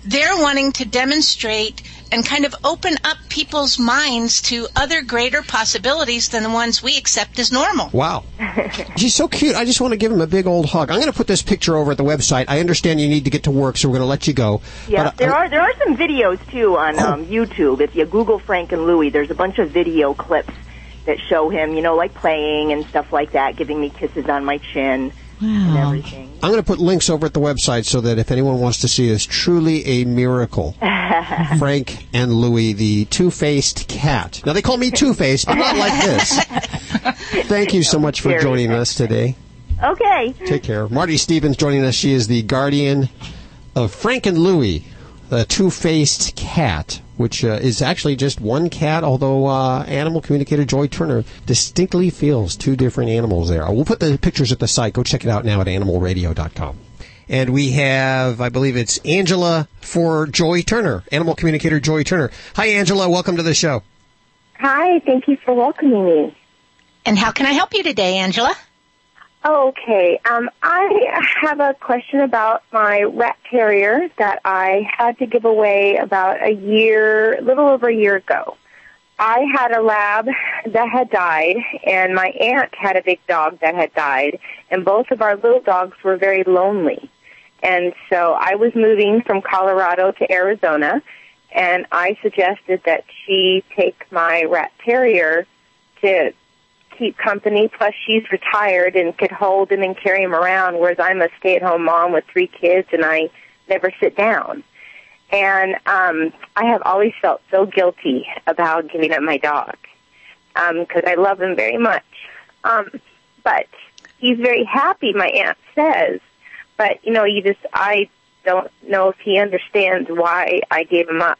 they're wanting to demonstrate and kind of open up people's minds to other greater possibilities than the ones we accept as normal. Wow. *laughs* He's so cute. I just want to give him a big old hug. I'm going to put this picture over at the website. I understand you need to get to work, so we're going to let you go. Yeah, But, uh, there are there are some videos too on um, YouTube. If you Google Frank and Louie, there's a bunch of video clips that show him, you know, like playing and stuff like that, giving me kisses on my chin everything. I'm going to put links over at the website so that if anyone wants to see this, truly a miracle. *laughs* Frank and Louie, the two-faced cat. Now they call me two-faced, but not like this. Thank you so much for joining us today. Okay. Take care. Marty Stevens joining us. She is the guardian of Frank and Louie, the two-faced cat, which uh, is actually just one cat, although uh, animal communicator Joy Turner distinctly feels two different animals there. We'll put the pictures at the site. Go check it out now at animalradio.com. And we have, I believe it's Angela for Joy Turner, animal communicator Joy Turner. Hi, Angela. Welcome to the show. Hi, thank you for welcoming me. And how can I help you today, Angela? Okay, um, I have a question about my rat terrier that I had to give away about a year, a little over a year ago. I had a lab that had died, and my aunt had a big dog that had died, and both of our little dogs were very lonely. And so I was moving from Colorado to Arizona, and I suggested that she take my rat terrier to keep company. Plus, she's retired and could hold him and carry him around, whereas I'm a stay-at-home mom with three kids and I never sit down. And um, I have always felt so guilty about giving up my dog because I love him very much. Um, but he's very happy, my aunt says. But you know, you just I don't know if he understands why I gave him up.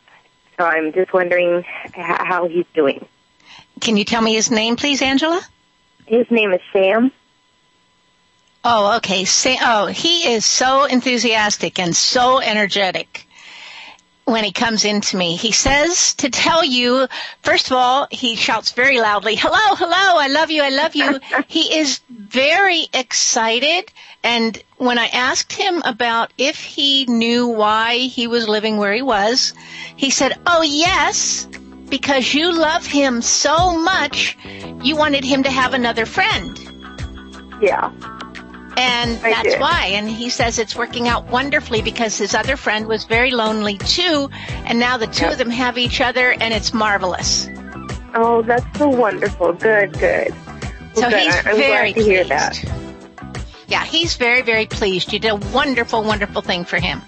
So I'm just wondering how he's doing. Can you tell me his name, please, Angela? His name is Sam. Oh, okay. Say, oh, he is so enthusiastic and so energetic when he comes into me. He says to tell you, first of all, he shouts very loudly, hello, hello, I love you, I love you. *laughs* he is very excited. And when I asked him about if he knew why he was living where he was, he said, oh yes, because you love him so much, you wanted him to have another friend. Yeah. And I that's did. why. And he says it's working out wonderfully because his other friend was very lonely too. And now the two of them have each other and it's marvelous. Oh, that's so wonderful. Good, good. So good. he's I'm very glad to hear pleased. that. Yeah, he's very, very pleased. You did a wonderful, wonderful thing for him.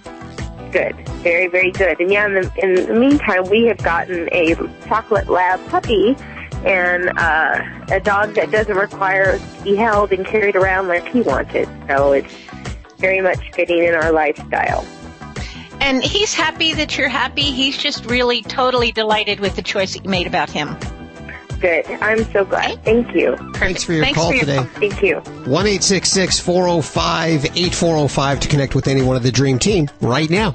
Good. Very, very good. And yeah, in the, in the meantime, we have gotten a chocolate lab puppy and uh, a dog that doesn't require to be held and carried around like he wanted. So it's very much fitting in our lifestyle. And he's happy that you're happy. He's just really totally delighted with the choice that you made about him. Good. I'm so glad. Thank you. Thanks for your Thanks call for your today. call. Thank you. 1 405 8405 to connect with anyone of the Dream Team right now.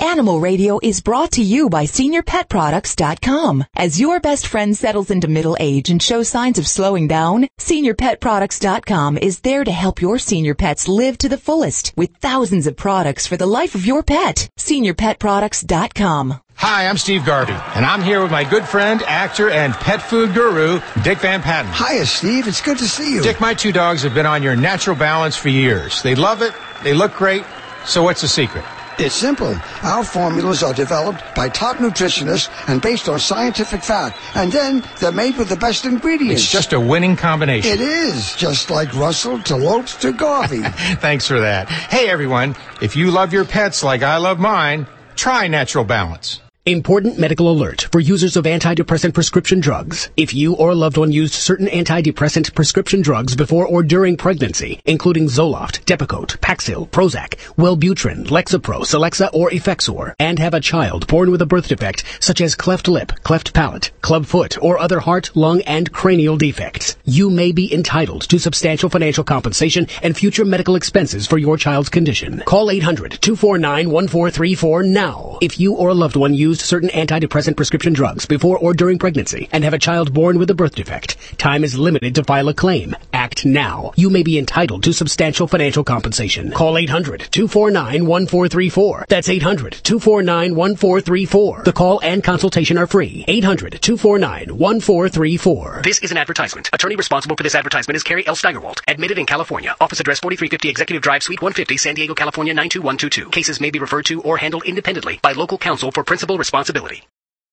Animal Radio is brought to you by SeniorPetProducts.com. As your best friend settles into middle age and shows signs of slowing down, SeniorPetProducts.com is there to help your senior pets live to the fullest with thousands of products for the life of your pet. SeniorPetProducts.com. Hi, I'm Steve Garvey, and I'm here with my good friend, actor, and pet food guru, Dick Van Patten. Hiya, Steve. It's good to see you. Dick, my two dogs have been on your natural balance for years. They love it, they look great. So, what's the secret? It's simple. Our formulas are developed by top nutritionists and based on scientific fact. And then they're made with the best ingredients. It's just a winning combination. It is, just like Russell to Lopes to Garvey. *laughs* Thanks for that. Hey, everyone, if you love your pets like I love mine, try Natural Balance. Important medical alert for users of antidepressant prescription drugs. If you or a loved one used certain antidepressant prescription drugs before or during pregnancy, including Zoloft, Depakote, Paxil, Prozac, Wellbutrin, Lexapro, Celexa, or Effexor, and have a child born with a birth defect such as cleft lip, cleft palate, club foot, or other heart, lung, and cranial defects, you may be entitled to substantial financial compensation and future medical expenses for your child's condition. Call 800-249-1434 now if you or a loved one used certain antidepressant prescription drugs before or during pregnancy and have a child born with a birth defect. Time is limited to file a claim. Act now. You may be entitled to substantial financial compensation. Call 800-249-1434. That's 800-249-1434. The call and consultation are free. 800-249-1434. This is an advertisement. Attorney responsible for this advertisement is Carrie L. Steigerwald. Admitted in California. Office address 4350 Executive Drive, Suite 150, San Diego, California 92122. Cases may be referred to or handled independently by local counsel for principal responsibility.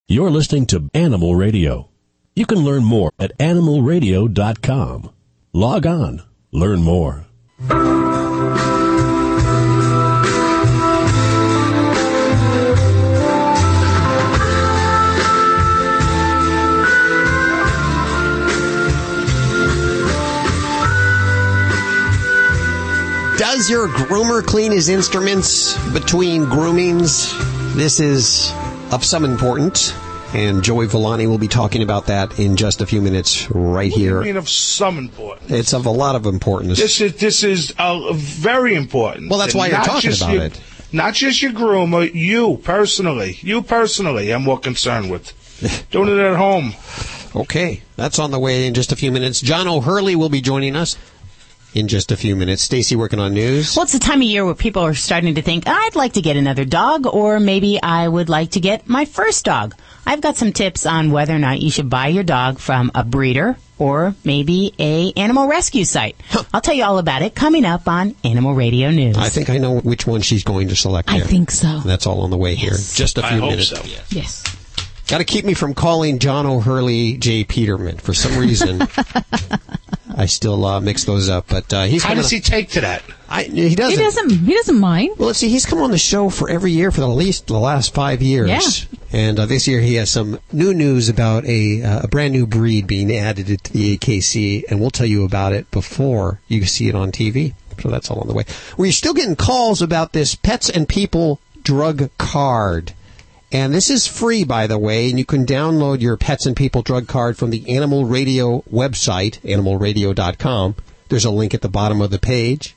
You're listening to Animal Radio. You can learn more at animalradio.com. Log on. Learn more. Does your groomer clean his instruments between groomings? This is of some importance, and Joey Villani will be talking about that in just a few minutes right I here. mean, of some importance. It's of a lot of importance. This is this is uh, very important. Well, that's And why you're talking about your- it. Not just your groomer, you personally, you personally, I'm more concerned with. *laughs* Doing it at home. Okay, that's on the way in just a few minutes. John O'Hurley will be joining us in just a few minutes. Stacy working on news. Well, it's the time of year where people are starting to think, I'd like to get another dog, or maybe I would like to get my first dog. I've got some tips on whether or not you should buy your dog from a breeder or maybe a animal rescue site. I'll tell you all about it coming up on Animal Radio News. I think I know which one she's going to select. I think so. That's all on the way here. Just a few hope minutes. so. Yes. Got to keep me from calling John O'Hurley J. Peterman. For some reason, *laughs* I still uh, mix those up. But uh, he's How coming does he take to that? I, he doesn't. He doesn't. He doesn't mind. Well, let's see. He's come on the show for every year for at least the last five years. Yeah. And uh, this year he has some new news about a, uh, a brand new breed being added to the AKC, and we'll tell you about it before you see it on TV. So that's all on the way. We're still getting calls about this pets and people Drug Card. And this is free, by the way, and you can download your Pets and People drug card from the Animal Radio website, animalradio.com. There's a link at the bottom of the page.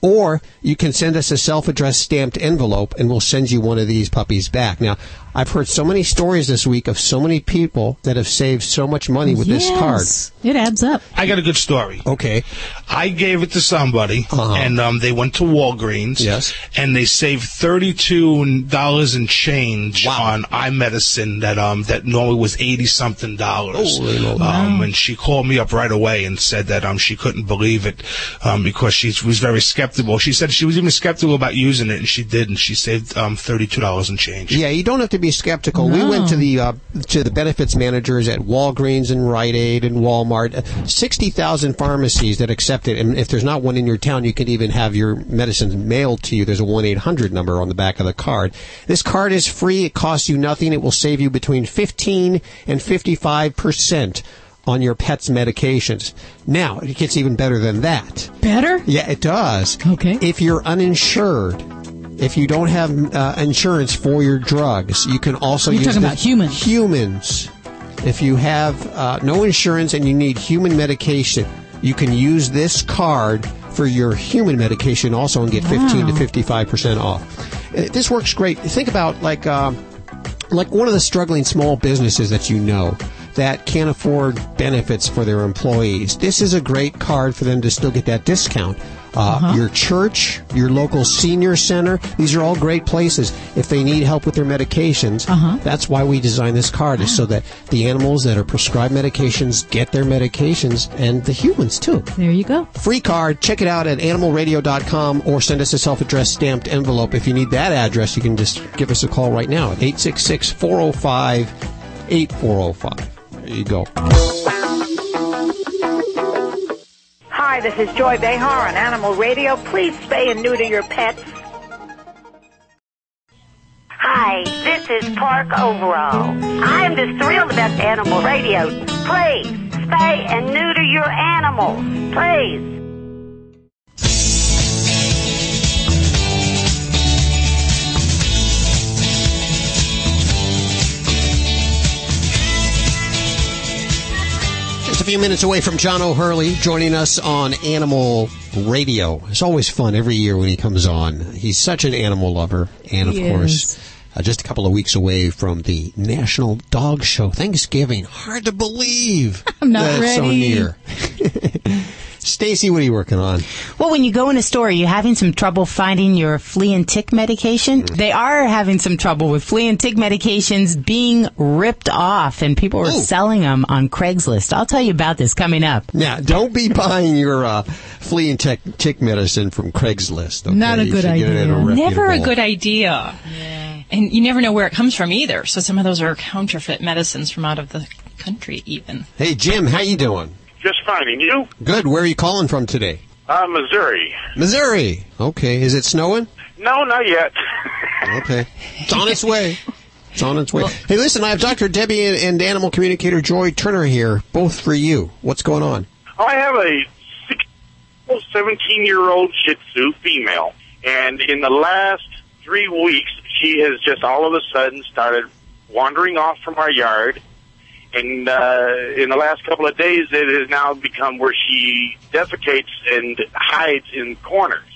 Or you can send us a self-addressed stamped envelope and we'll send you one of these puppies back. Now, I've heard so many stories this week of so many people that have saved so much money with this card. It adds up. I got a good story. Okay. I gave it to somebody, and um, they went to Walgreens. Yes. And they saved thirty-two dollars and change on eye medicine that um that normally was eighty something dollars. Holy moly. Um, and she called me up right away and said that um she couldn't believe it, um because she was very skeptical. She said she was even skeptical about using it, and she did, and she saved um thirty-two dollars and change. Yeah, you don't have to be skeptical. We went to the uh, to the benefits managers at Walgreens and Rite Aid and Walmart. Sixty thousand pharmacies that accept it, and if there's not one in your town, you can even have your medicines mailed to you. There's a one eight hundred number on the back of the card. This card is free. It costs you nothing. It will save you between fifteen and fifty five percent on your pet's medications. Now, it gets even better than that. Better? Yeah, it does. Okay. If you're uninsured, if you don't have uh, insurance for your drugs, you can also You're use talking about humans. Humans. If you have uh, no insurance and you need human medication, you can use this card for your human medication also and get 15 to 55 percent off. Uh, This works great. Think about like um, like one of the struggling small businesses that you know that can't afford benefits for their employees. This is a great card for them to still get that discount. Uh, Your church, your local senior center, these are all great places. If they need help with their medications, that's why we designed this card, is so that the animals that are prescribed medications get their medications and the humans too. There you go. Free card. Check it out at animalradio.com or send us a self-addressed stamped envelope. If you need that address, you can just give us a call right now at 866-405-8405. There you go. Hi, this is Joy Behar on Animal Radio. Please spay and neuter your pets. Hi, this is Park Overall. I am just thrilled about Animal Radio. Please spay and neuter your animals. Please. Few minutes away from John O'Hurley joining us on Animal Radio. It's always fun every year when he comes on. He's such an animal lover. And of He course, uh, just a couple of weeks away from the National Dog Show. Thanksgiving. Hard to believe. *laughs* I'm not it's so near. *laughs* Stacy, what are you working on? Well, when you go in a store, are you're having some trouble finding your flea and tick medication. Mm. They are having some trouble with flea and tick medications being ripped off, and people are selling them on Craigslist. I'll tell you about this coming up. Now, don't be buying your uh, flea and tick, tick medicine from Craigslist. Okay? Not a You good should get it at a idea. Never a good idea. And you never know where it comes from either. So some of those are counterfeit medicines from out of the country, even. Hey, Jim, how you doing? Just fine. And you? Good. Where are you calling from today? Uh, Missouri. Missouri. Okay. Is it snowing? No, not yet. Okay. It's on its way. It's on its way. hey, listen, I have Dr. Debbie and, and animal communicator Joy Turner here, both for you. What's going on? I have a 17 year old Shih Tzu female, and in the last three weeks, she has just all of a sudden started wandering off from our yard. And uh, in the last couple of days, it has now become where she defecates and hides in corners.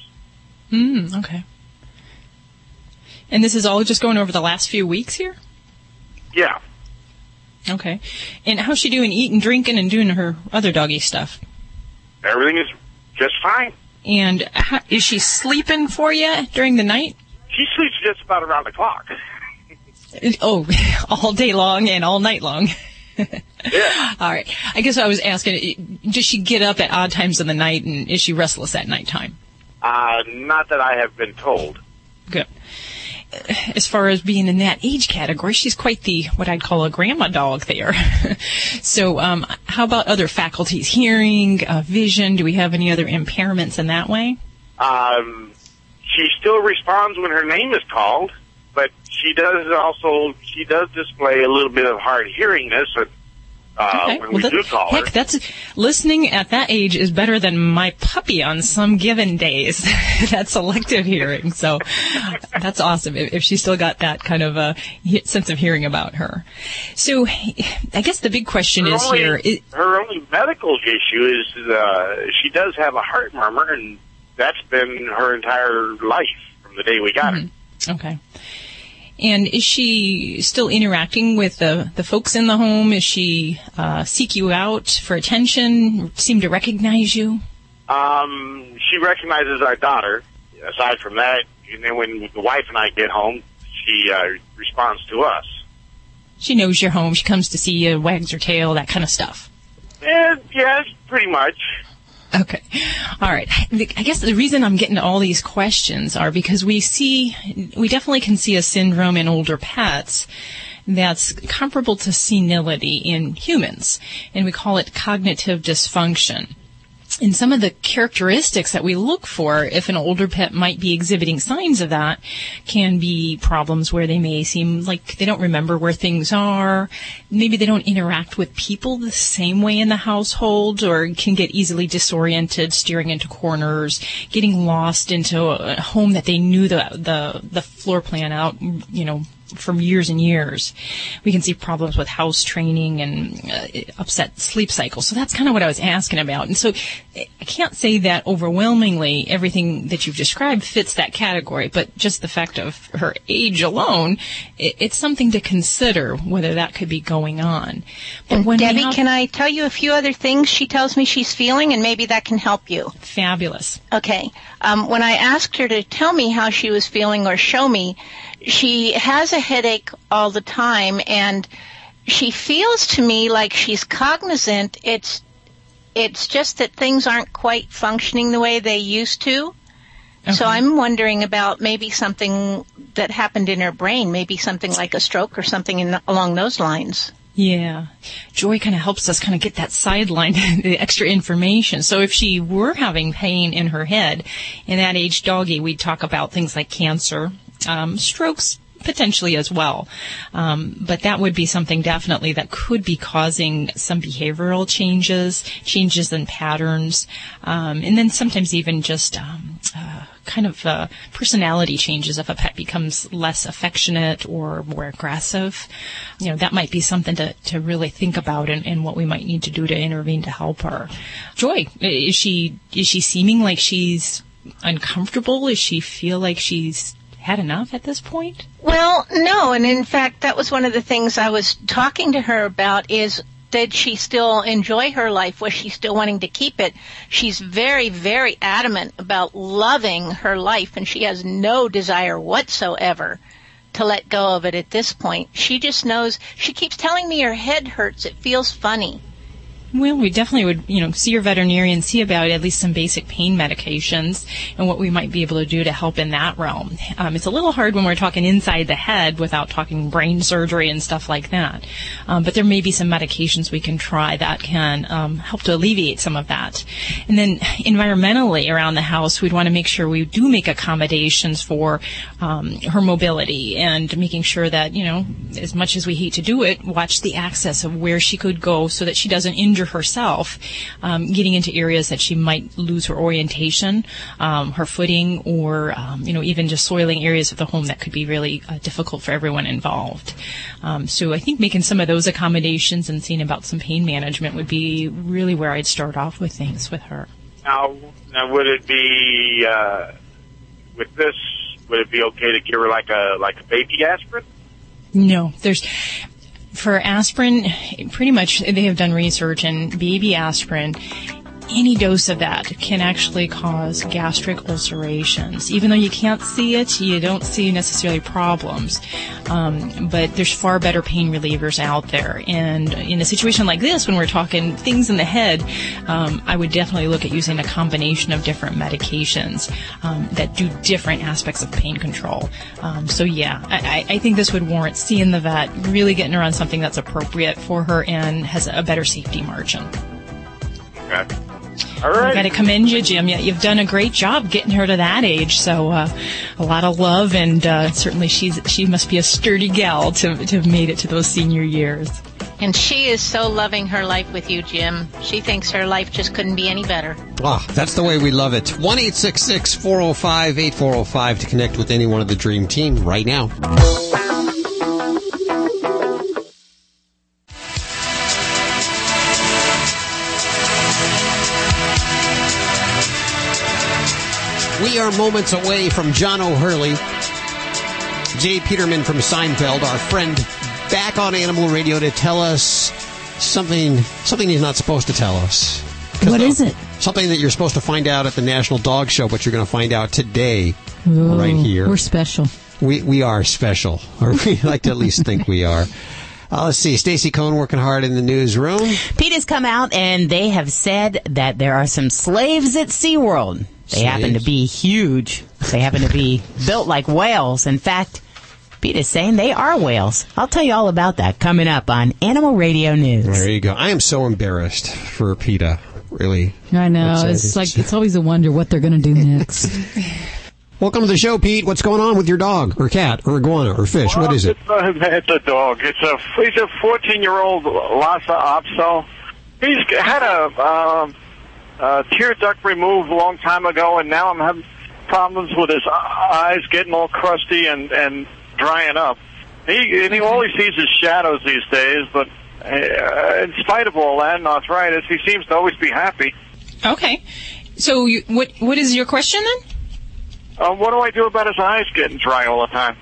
Hmm, okay. And this is all just going over the last few weeks here? Yeah. Okay. And how's she doing eating, drinking, and doing her other doggy stuff? Everything is just fine. And how, is she sleeping for you during the night? She sleeps just about around the clock. Oh, *laughs* all day long and all night long. Yeah. *laughs* All right. I guess I was asking, does she get up at odd times of the night and is she restless at nighttime? Uh, not that I have been told. Good. As far as being in that age category, she's quite the what I'd call a grandma dog there. *laughs* so, um, how about other faculties? Hearing, uh, vision? Do we have any other impairments in that way? Um, she still responds when her name is called, she does also she does display a little bit of hard hearingness. And uh, Okay. when Well, we that- do call heck, her. that's listening at that age is better than my puppy on some given days. *laughs* that selective hearing. So that's awesome. If, if she still got that kind of a sense of hearing about her. So I guess the big question her is only, here. her only medical issue is uh, she does have a heart murmur, and that's been her entire life from the day we got her. Okay. And is she still interacting with the, the folks in the home? Is she uh, seek you out for attention? Seem to recognize you? Um, she recognizes our daughter. Aside from that, and then when the wife and I get home, she uh, responds to us. She knows you're home. She comes to see you, wags her tail, that kind of stuff. Eh, yes, pretty much. Okay. All right. I guess the reason I'm getting to all these questions are because we see, we definitely can see a syndrome in older pets that's comparable to senility in humans, and we call it cognitive dysfunction. And some of the characteristics that we look for if an older pet might be exhibiting signs of that can be problems where they may seem like they don't remember where things are. Maybe they don't interact with people the same way in the household or can get easily disoriented, steering into corners, getting lost into a home that they knew the, the, the floor plan out, you know, from years and years. We can see problems with house training and uh, upset sleep cycles. So that's kind of what I was asking about. And so I can't say that overwhelmingly everything that you've described fits that category, but just the fact of her age alone, it, it's something to consider whether that could be going on. But Debbie, have- can I tell you a few other things she tells me she's feeling, and maybe that can help you? Fabulous. Okay. Um, when I asked her to tell me how she was feeling or show me, she has a headache all the time, and she feels to me like she's cognizant. It's it's just that things aren't quite functioning the way they used to. So I'm wondering about maybe something that happened in her brain, maybe something like a stroke or something in, along those lines. Yeah. Joy kind of helps us kind of get that sideline, *laughs* the extra information. So if she were having pain in her head, in that age doggy, we'd talk about things like cancer, um, strokes, potentially as well. Um, but that would be something definitely that could be causing some behavioral changes, changes in patterns, um, and then sometimes even just um, uh, kind of uh, personality changes if a pet becomes less affectionate or more aggressive. You know, that might be something to, to really think about and, and what we might need to do to intervene to help her. Joy, is she is she seeming like she's uncomfortable? Is she feel like she's had enough at this point? Well, no, and in fact, that was one of the things I was talking to her about is did she still enjoy her life? Was she still wanting to keep it? She's very, very adamant about loving her life, and she has no desire whatsoever to let go of it at this point. She just knows, she keeps telling me her head hurts. It feels funny. Well, we definitely would, you know, see your veterinarian, see about at least some basic pain medications and what we might be able to do to help in that realm. Um, it's a little hard when we're talking inside the head without talking brain surgery and stuff like that. Um, but there may be some medications we can try that can um, help to alleviate some of that. And then environmentally around the house, we'd want to make sure we do make accommodations for um, her mobility and making sure that, you know, as much as we hate to do it, watch the access of where she could go so that she doesn't injure herself, um, getting into areas that she might lose her orientation, um, her footing, or um, you know even just soiling areas of the home that could be really uh, difficult for everyone involved. Um, so I think making some of those accommodations and seeing about some pain management would be really where I'd start off with things with her. Now, now would it be uh, with this? Would it be okay to give her like a like a baby aspirin? No, there's for aspirin, pretty much they have done research and baby aspirin. Any dose of that can actually cause gastric ulcerations. Even though you can't see it, you don't see necessarily problems. Um, but there's far better pain relievers out there. And in a situation like this, when we're talking things in the head, um, I would definitely look at using a combination of different medications um, that do different aspects of pain control. Um, so yeah, I, I think this would warrant seeing the vet, really getting her on something that's appropriate for her and has a better safety margin. Okay. All right. I got to commend you, Jim. Yeah, you've done a great job getting her to that age. So uh, a lot of love, and uh, certainly she's she must be a sturdy gal to to have made it to those senior years. And she is so loving her life with you, Jim. She thinks her life just couldn't be any better. Ah, that's the way we love it. 1 405 8405 to connect with anyone of the Dream Team right now. We are moments away from John O'Hurley, Jay Peterman from Seinfeld, our friend, back on Animal Radio to tell us something something he's not supposed to tell us. What is it? Something that you're supposed to find out at the National Dog Show, but you're going to find out today, Ooh, right here. We're special. We we are special, *laughs* or we like to at least think we are. Uh, let's see. Stacy Cohen working hard in the newsroom. PETA has come out and they have said that there are some slaves at SeaWorld. They happen to be huge. They happen to be *laughs* built like whales. In fact, PETA is saying they are whales. I'll tell you all about that coming up on Animal Radio News. There you go. I am so embarrassed for PETA. Really. I know. Excited. It's like it's always a wonder what they're going to do *laughs* next. Welcome to the show, Pete. What's going on with your dog, or cat, or iguana, or fish? what is it? It's a, it's a dog. It's a he's a 14 year old Lhasa Apso. He's had a, um, a tear duct removed a long time ago, and now I'm having problems with his eyes getting all crusty and and drying up. He and he all he sees his shadows these days. But uh, in spite of all that and arthritis, he seems to always be happy. Okay. So you, what what is your question then? Uh, what do I do about his eyes getting dry all the time?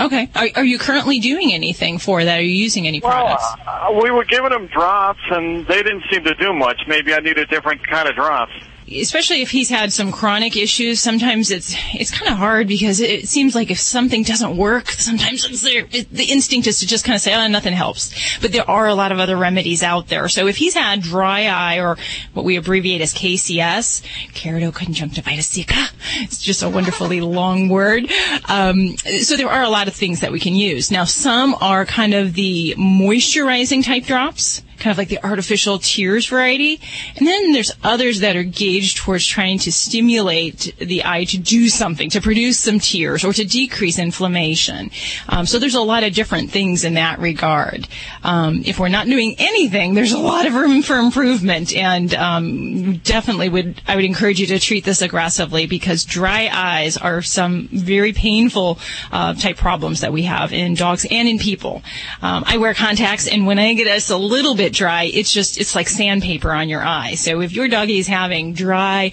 Okay. Are, are you currently doing anything for that? Are you using any products? Uh, we were giving him drops, and they didn't seem to do much. Maybe I need a different kind of drops. Especially if he's had some chronic issues, sometimes it's it's kind of hard because it, seems like if something doesn't work, sometimes it's there, it, the instinct is to just kind of say, "Oh, nothing helps." But there are a lot of other remedies out there. So if he's had dry eye or what we abbreviate as KCS, keratoconjunctivitis sicca, it's just a wonderfully *laughs* long word. Um, so there are a lot of things that we can use. Now, some are kind of the moisturizing type drops kind of like the artificial tears variety. And then there's others that are gauged towards trying to stimulate the eye to do something, to produce some tears or to decrease inflammation. Um, so there's a lot of different things in that regard. Um, if we're not doing anything, there's a lot of room for improvement. And um, definitely would I would encourage you to treat this aggressively because dry eyes are some very painful uh, type problems that we have in dogs and in people. Um, I wear contacts, and when I get us a little bit dry, it's just it's like sandpaper on your eye. So if your doggy is having dry,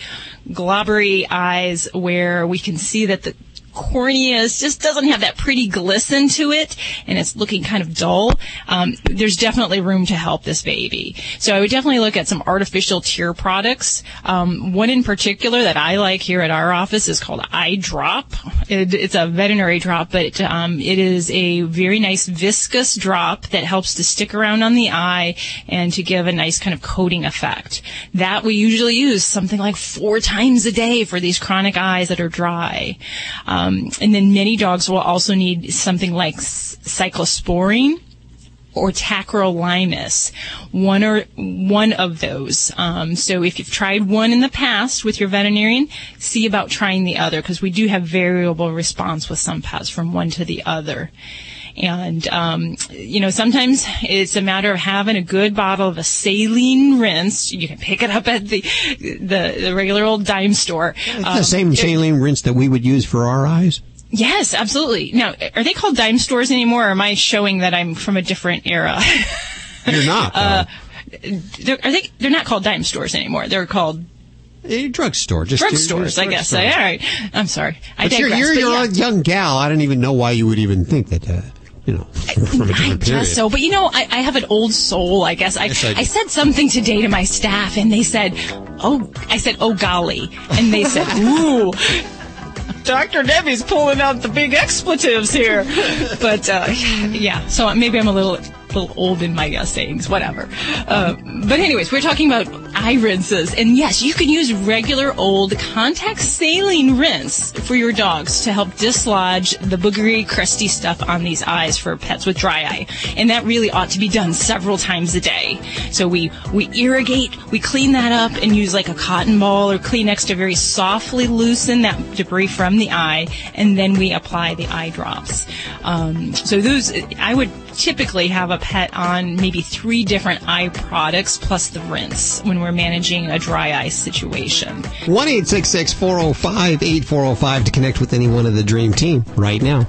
globbery eyes where we can see that the cornea just doesn't have that pretty glisten to it and it's looking kind of dull, um, there's definitely room to help this baby. So I would definitely look at some artificial tear products. Um, one in particular that I like here at our office is called I-Drop. It, it's a veterinary drop, but um, it is a very nice viscous drop that helps to stick around on the eye and to give a nice kind of coating effect. That we usually use something like four times a day for these chronic eyes that are dry. Um, and then many dogs will also need something like cyclosporine or tacrolimus, one or one of those. Um, so if you've tried one in the past with your veterinarian, see about trying the other because we do have variable response with some pets from one to the other. And, um, you know, sometimes it's a matter of having a good bottle of a saline rinse. You can pick it up at the, the, the regular old dime store. the Um, same it- saline rinse that we would use for our eyes. Yes, absolutely. Now, are they called dime stores anymore, or am I showing that I'm from a different era? *laughs* You're not. uh, they're, are they? They're not called dime stores anymore. They're called a drugstore. Just drugstores, I guess. All right. I'm sorry. I But you're, digress. you're, but you're yeah. a young gal. I don't even know why you would even think that. Uh, you know, from a different I period. guess so, but you know, I, I have an old soul. I guess I, Yes, I. I said something today to my staff, and they said, "Oh," I said, "Oh golly," and they said, *laughs* "Ooh." Dr. Debbie's pulling out the big expletives here. But, uh, yeah, so maybe I'm a little, little old in my uh, sayings, whatever. Uh, but anyways, we're talking about eye rinses. And yes, you can use regular old contact saline rinse for your dogs to help dislodge the boogery, crusty stuff on these eyes for pets with dry eye. And that really ought to be done several times a day. So we, we irrigate, we clean that up and use like a cotton ball or Kleenex to very softly loosen that debris from the eye, and then we apply the eye drops. Um, so those, I would typically have a pet on maybe three different eye products plus the rinse when we're managing a dry ice situation. 1 405 8405 to connect with anyone of the Dream Team right now.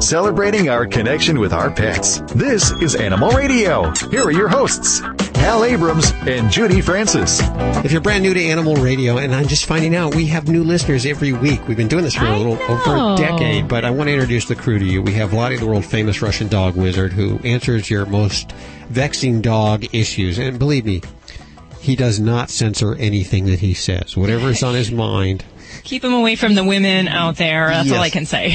Celebrating our connection with our pets. This is Animal Radio. Here are your hosts, Hal Abrams and Judy Francis. If you're brand new to Animal Radio, and I'm just finding out, we have new listeners every week. We've been doing this for a little over a decade, but I want to introduce the crew to you. We have Vladae, the world famous Russian dog wizard, who answers your most vexing dog issues. And believe me, he does not censor anything that he says. Whatever is on his *laughs* mind, Keep him away from the women out there. That's all I can say.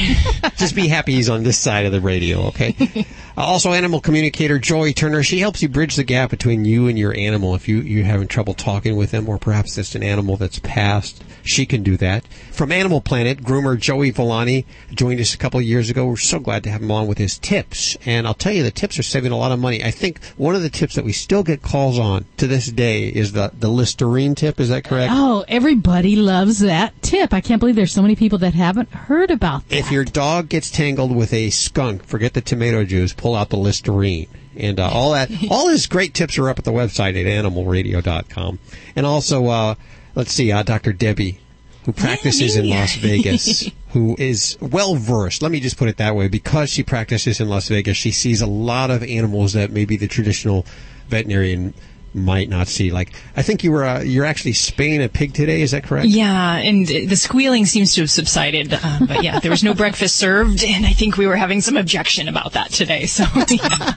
just be happy he's on this side of the radio, okay? *laughs* Uh, also, animal communicator Joy Turner. She helps you bridge the gap between you and your animal. If you, you're having trouble talking with them, or perhaps it's an animal that's passed, she can do that. From Animal Planet, groomer Joey Villani joined us a couple of years ago. We're so glad to have him on with his tips. And I'll tell you, the tips are saving a lot of money. I think one of the tips that we still get calls on to this day is the, the Listerine tip. Is that correct? Oh, everybody loves that tip. I can't believe there's so many people that haven't heard about that. If your dog gets tangled with a skunk, forget the tomato juice, pull out the Listerine. And uh, all that, *laughs* all his great tips are up at the website at animalradio.com. And also, uh, let's see, uh, Dr. Debbie, who practices in Las Vegas, *laughs* who is well versed. Let me just put it that way. Because she practices in Las Vegas, she sees a lot of animals that maybe the traditional veterinarian might not see. Like, I think you were, uh, you're actually spaying a pig today. Is that correct? Yeah, and the squealing seems to have subsided. Uh, but yeah, there was no *laughs* breakfast served, and I think we were having some objection about that today. So *laughs* yeah.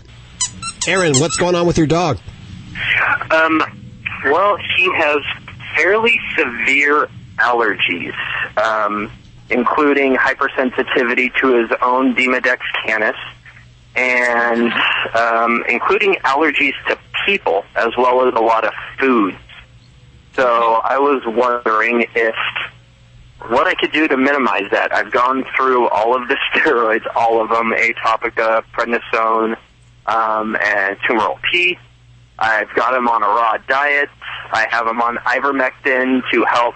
Aaron, what's going on with your dog? Um, well, he has fairly severe allergies, um, including hypersensitivity to his own Demodex canis, and um, including allergies to people as well as a lot of foods. So I was wondering if what I could do to minimize that. I've gone through all of the *laughs* steroids, all of them, Atopica, prednisone, um, and Tumoral P. I've got him on a raw diet. I have him on ivermectin to help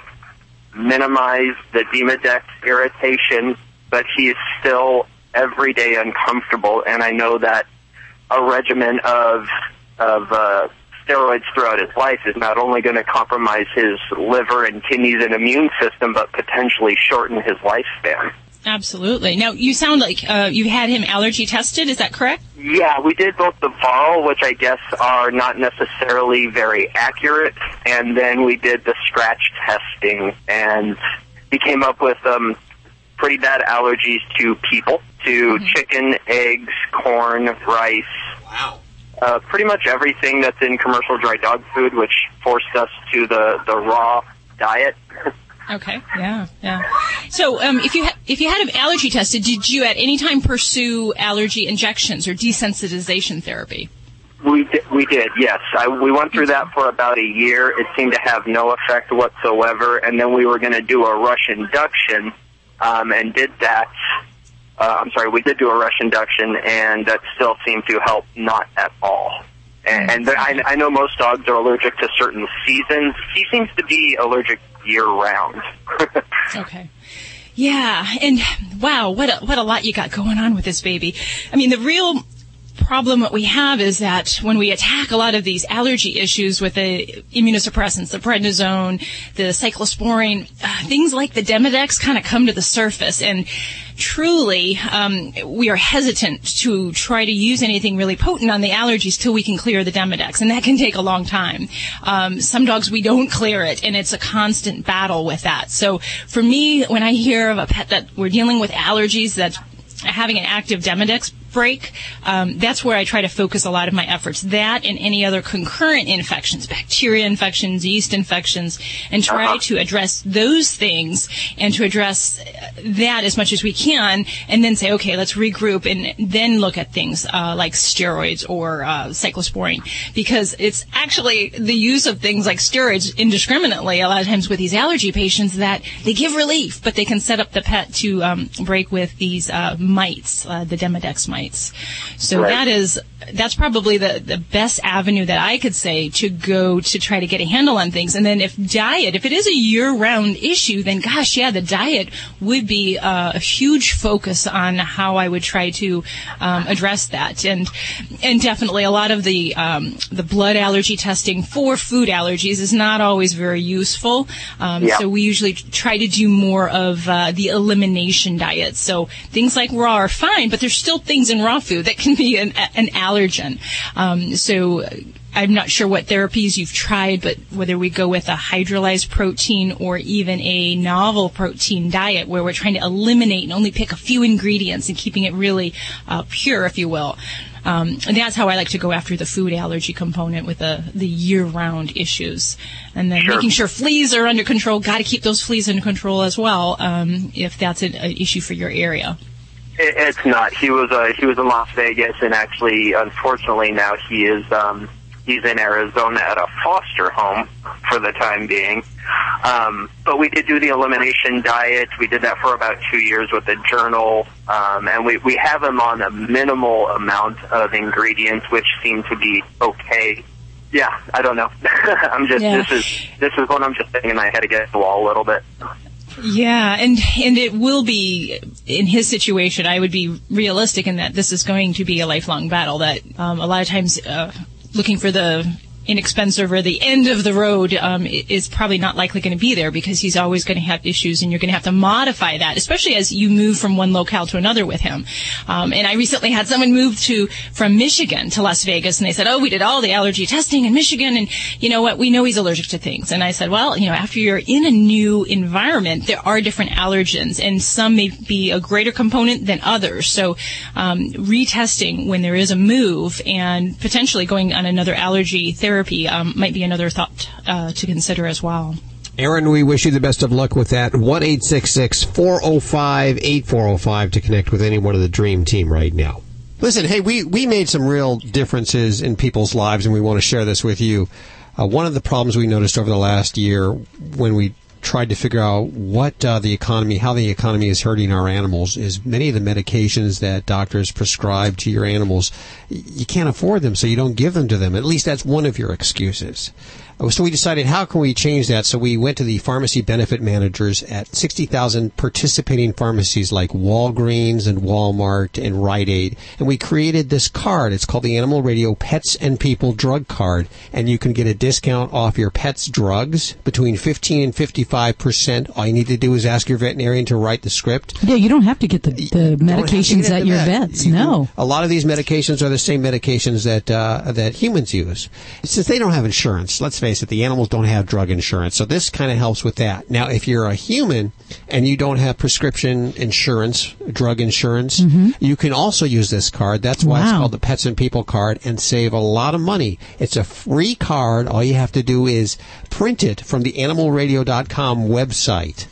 minimize the Demodex irritation, but he's still every day uncomfortable, and I know that a regimen of of uh, steroids throughout his life is not only going to compromise his liver and kidneys and immune system, but potentially shorten his lifespan. absolutely. Now you sound like uh, you had him allergy tested. Is that correct? Yeah, we did both the Varl, which I guess are not necessarily very accurate, and then we did the scratch testing, and he came up with um, pretty bad allergies to people, to chicken, eggs, corn, rice. Wow. Uh, pretty much everything that's in commercial dry dog food, which forced us to the, the raw diet. *laughs* Okay. Yeah. Yeah. So, um, if you ha- if you had an allergy tested, did you at any time pursue allergy injections or desensitization therapy? We did, we did, yes. I, we went through that for about a year. It seemed to have no effect whatsoever, and then we were going to do a rush induction, um, and did that. Uh, I'm sorry, we did do a rush induction, and that still seemed to help not at all. And, and I, I know most dogs are allergic to certain seasons. He seems to be allergic year round. *laughs* Okay. Yeah, and wow, what a, what a lot you got going on with this baby. I mean, the real problem what we have is that when we attack a lot of these allergy issues with the immunosuppressants, the prednisone, the cyclosporine, uh, things like the Demodex kind of come to the surface and truly um, we are hesitant to try to use anything really potent on the allergies till we can clear the Demodex and that can take a long time. Um, some dogs we don't clear it and it's a constant battle with that. So for me, when I hear of a pet that we're dealing with allergies that's having an active Demodex break, um, that's where I try to focus a lot of my efforts. That and any other concurrent infections, bacteria infections, yeast infections, and try to address those things and to address that as much as we can, and then say, okay, let's regroup and then look at things uh, like steroids or uh, cyclosporine, because it's actually the use of things like steroids indiscriminately a lot of times with these allergy patients that they give relief, but they can set up the pet to um, break with these uh, mites, uh, the Demodex mites. Termites. So Right. that is that's probably the, the best avenue that I could say to go to try to get a handle on things. And then if diet, if it is a year-round issue, then gosh, yeah, the diet would be uh, a huge focus on how I would try to um, address that. And and definitely a lot of the um, the blood allergy testing for food allergies is not always very useful. Um, Yeah. So we usually try to do more of uh, the elimination diet. So things like raw are fine, but there's still things in raw food that can be an, an allergen. Um, so I'm not sure what therapies you've tried, but whether we go with a hydrolyzed protein or even a novel protein diet where we're trying to eliminate and only pick a few ingredients and keeping it really uh, pure, if you will. Um, and that's how I like to go after the food allergy component with the, the year-round issues. And then Sure. making sure fleas are under control. Got to keep those fleas under control as well um, if that's an, an issue for your area. It, it's not. He was uh, he was in Las Vegas, and actually, unfortunately, now he is um, he's in Arizona at a foster home for the time being. Um, but we did do the elimination diet. We did that for about two years with the journal, um, and we we have him on a minimal amount of ingredients, which seem to be okay. Yeah, I don't know. *laughs* I'm just Yeah. this is this is what I'm just thinking. I had to get the wall a little bit. Yeah, and and it will be in his situation. I would be realistic in that this is going to be a lifelong battle. That um, a lot of times uh, looking for the inexpensive or the end of the road um, is probably not likely going to be there because he's always going to have issues, and you're going to have to modify that, especially as you move from one locale to another with him. Um, and I recently had someone move to from Michigan to Las Vegas, and they said, "Oh, we did all the allergy testing in Michigan, and you know what? We know he's allergic to things." And I said, "Well, you know, after you're in a new environment, there are different allergens, and some may be a greater component than others. So, um, retesting when there is a move and potentially going on another allergy therapy um, might be another thought uh, to consider as well." Aaron, we wish you the best of luck with that. 1 405 8405 to connect with anyone of the Dream Team right now. Listen, hey, we, we made some real differences in people's lives, and we want to share this with you. Uh, one of the problems we noticed over the last year when we tried to figure out what uh, the economy, how the economy is hurting our animals, is many of the medications that doctors prescribe to your animals, you can't afford them, so you don't give them to them. At least that's one of your excuses. Uh, So we decided, how can we change that? So we went to the pharmacy benefit managers at 60,000 participating pharmacies like Walgreens and Walmart and Rite Aid. And we created this card. It's called the Animal Radio Pets and People Drug Card. And you can get a discount off your pet's drugs between 15 and 55%. All you need to do is ask your veterinarian to write the script. Yeah, you don't have to get the, the don't have to medications at into your that. vets. No. A lot of these medications are the same medications that uh, that humans use. Since they don't have insurance, let's face it, the animals don't have drug insurance. So this kind of helps with that. Now, if you're a human and you don't have prescription insurance, drug insurance, mm-hmm. you can also use this card. That's why it's called the Pets and People card and save a lot of money. It's a free card. All you have to do is print it from the animalradio.com website.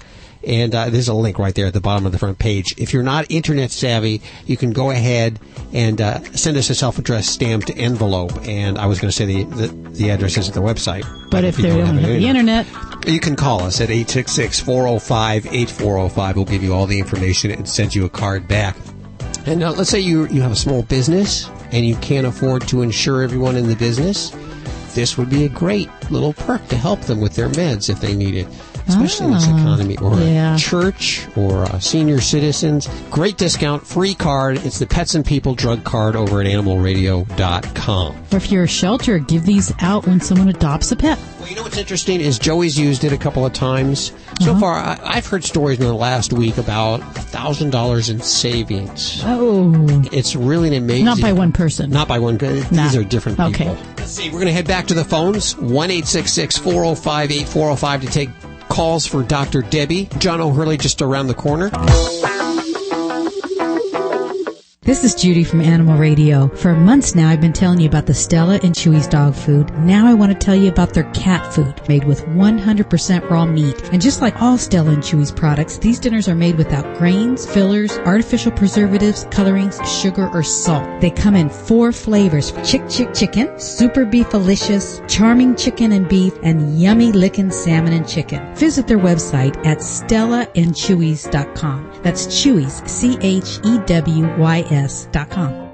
And uh, there's a link right there at the bottom of the front page. If you're not internet savvy, you can go ahead and uh, send us a self-addressed stamped envelope. And I was going to say the, the the address is at the website. But if you they don't have an the internet, you can call us at 866-405-8405. We'll give you all the information and send you a card back. And uh, let's say you you have a small business and you can't afford to insure everyone in the business. This would be a great little perk to help them with their meds if they need it, especially in this Ah, economy. Or yeah. a church or uh, senior citizens. Great discount, free card. It's the Pets and People Drug Card over at AnimalRadio.com. or if you're a shelter, give these out when someone adopts a pet. Well, you know what's interesting is Joey's used it a couple of times. So Uh-huh. far, I, I've heard stories in the last week about thousand dollars in savings. Oh. It's really an amazing. Not by one person. Not by one. These Nah. are different Okay. people. Let's see. We're going to head back to the phones. One eight six six four zero five eight four zero five to take calls for Dr. Debbie. John O'Hurley just around the corner. This is Judy from Animal Radio. For months now, I've been telling you about the Stella and Chewy's dog food. Now I want to tell you about their cat food, made with 100% raw meat. And just like all Stella and Chewy's products, these dinners are made without grains, fillers, artificial preservatives, colorings, sugar, or salt. They come in four flavors: Chick Chick Chicken, Super Beefalicious, Charming Chicken and Beef, and Yummy Lickin' Salmon and Chicken. Visit their website at stellaandchewies.com. That's Chewy's, C-H-E-W-Y-S dot com.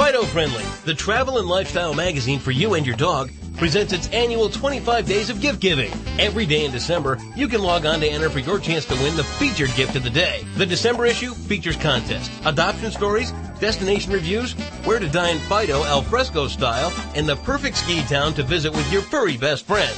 Fido Friendly, the travel and lifestyle magazine for you and your dog, presents its annual 25 days of gift giving. Every day in December, you can log on to enter for your chance to win the featured gift of the day. The December issue features contests, adoption stories, destination reviews, where to dine Fido al fresco style, and the perfect ski town to visit with your furry best friend.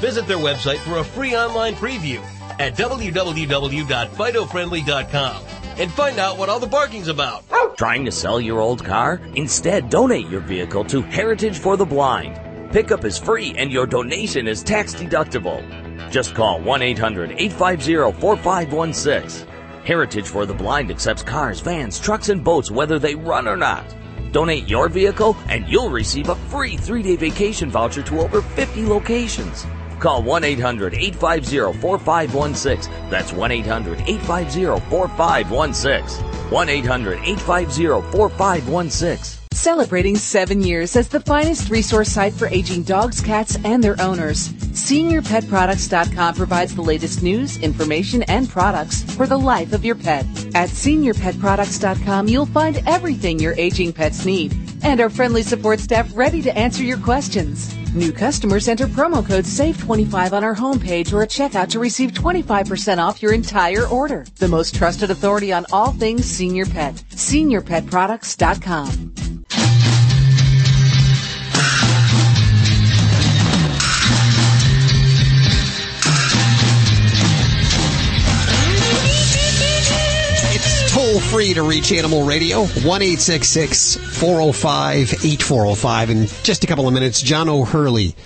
Visit their website for a free online preview at www.fidofriendly.com and find out what all the barking's about. Trying to sell your old car? Instead, donate your vehicle to Heritage for the Blind. Pickup is free and your donation is tax deductible. Just call 1-800-850-4516. Heritage for the Blind accepts cars, vans, trucks, and boats whether they run or not. Donate your vehicle and you'll receive a free three-day vacation voucher to over 50 locations. Call 1-800-850-4516. That's 1-800-850-4516. 1-800-850-4516. Celebrating seven years as the finest resource site for aging dogs, cats, and their owners. SeniorPetProducts.com provides the latest news, information, and products for the life of your pet. At SeniorPetProducts.com, you'll find everything your aging pets need and our friendly support staff ready to answer your questions. New customers enter promo code SAVE25 on our homepage or at checkout to receive 25% off your entire order. The most trusted authority on all things senior pet. SeniorPetProducts.com. toll free to reach Animal Radio, 1 405 8405. In just a couple of minutes, John O'Hurley.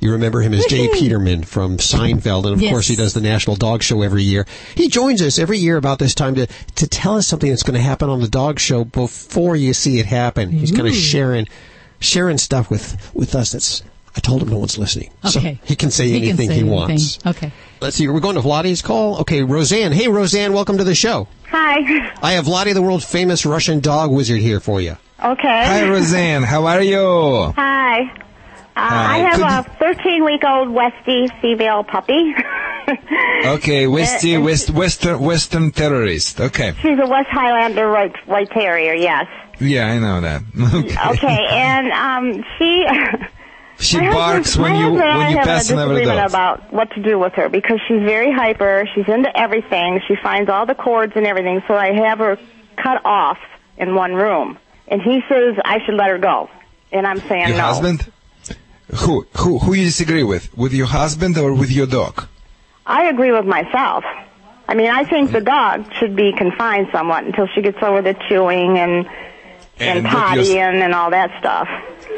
You remember him as Jay Peterman from Seinfeld, and of Yes. course he does the National Dog Show every year. He joins us every year about this time to, to tell us something that's going to happen on the dog show before you see it happen. He's kind of sharing sharing stuff with, with us that's I told him no one's listening. So Okay. he can say He can anything say he anything. wants. Okay. Let's see. We're going to Vladae's call. Okay, Roseanne. Hey, Roseanne. Welcome to the show. Hi. I have Vladae, the world famous Russian dog wizard, here for you. Okay. Hi, Roseanne. How are you? Hi. Uh, Hi. I have Could a 13 week old Westie female puppy. *laughs* Okay, Westy, West, Western, Western terrorist. Okay. She's a West Highlander white, white terrier, yes. Yeah, I know that. *laughs* okay. Okay, and um, she. *laughs* She my barks when you when you have pass a another disagreement about what to do with her because she's very hyper. She's into everything. She finds all the cords and everything. So I have her cut off in one room, and he says I should let her go, and I'm saying Your no. husband? Who who who you disagree with? With your husband or with your dog? I agree with myself. I mean, I think the mm. dog should be confined somewhat until she gets over the chewing and and, And pottying and all that stuff.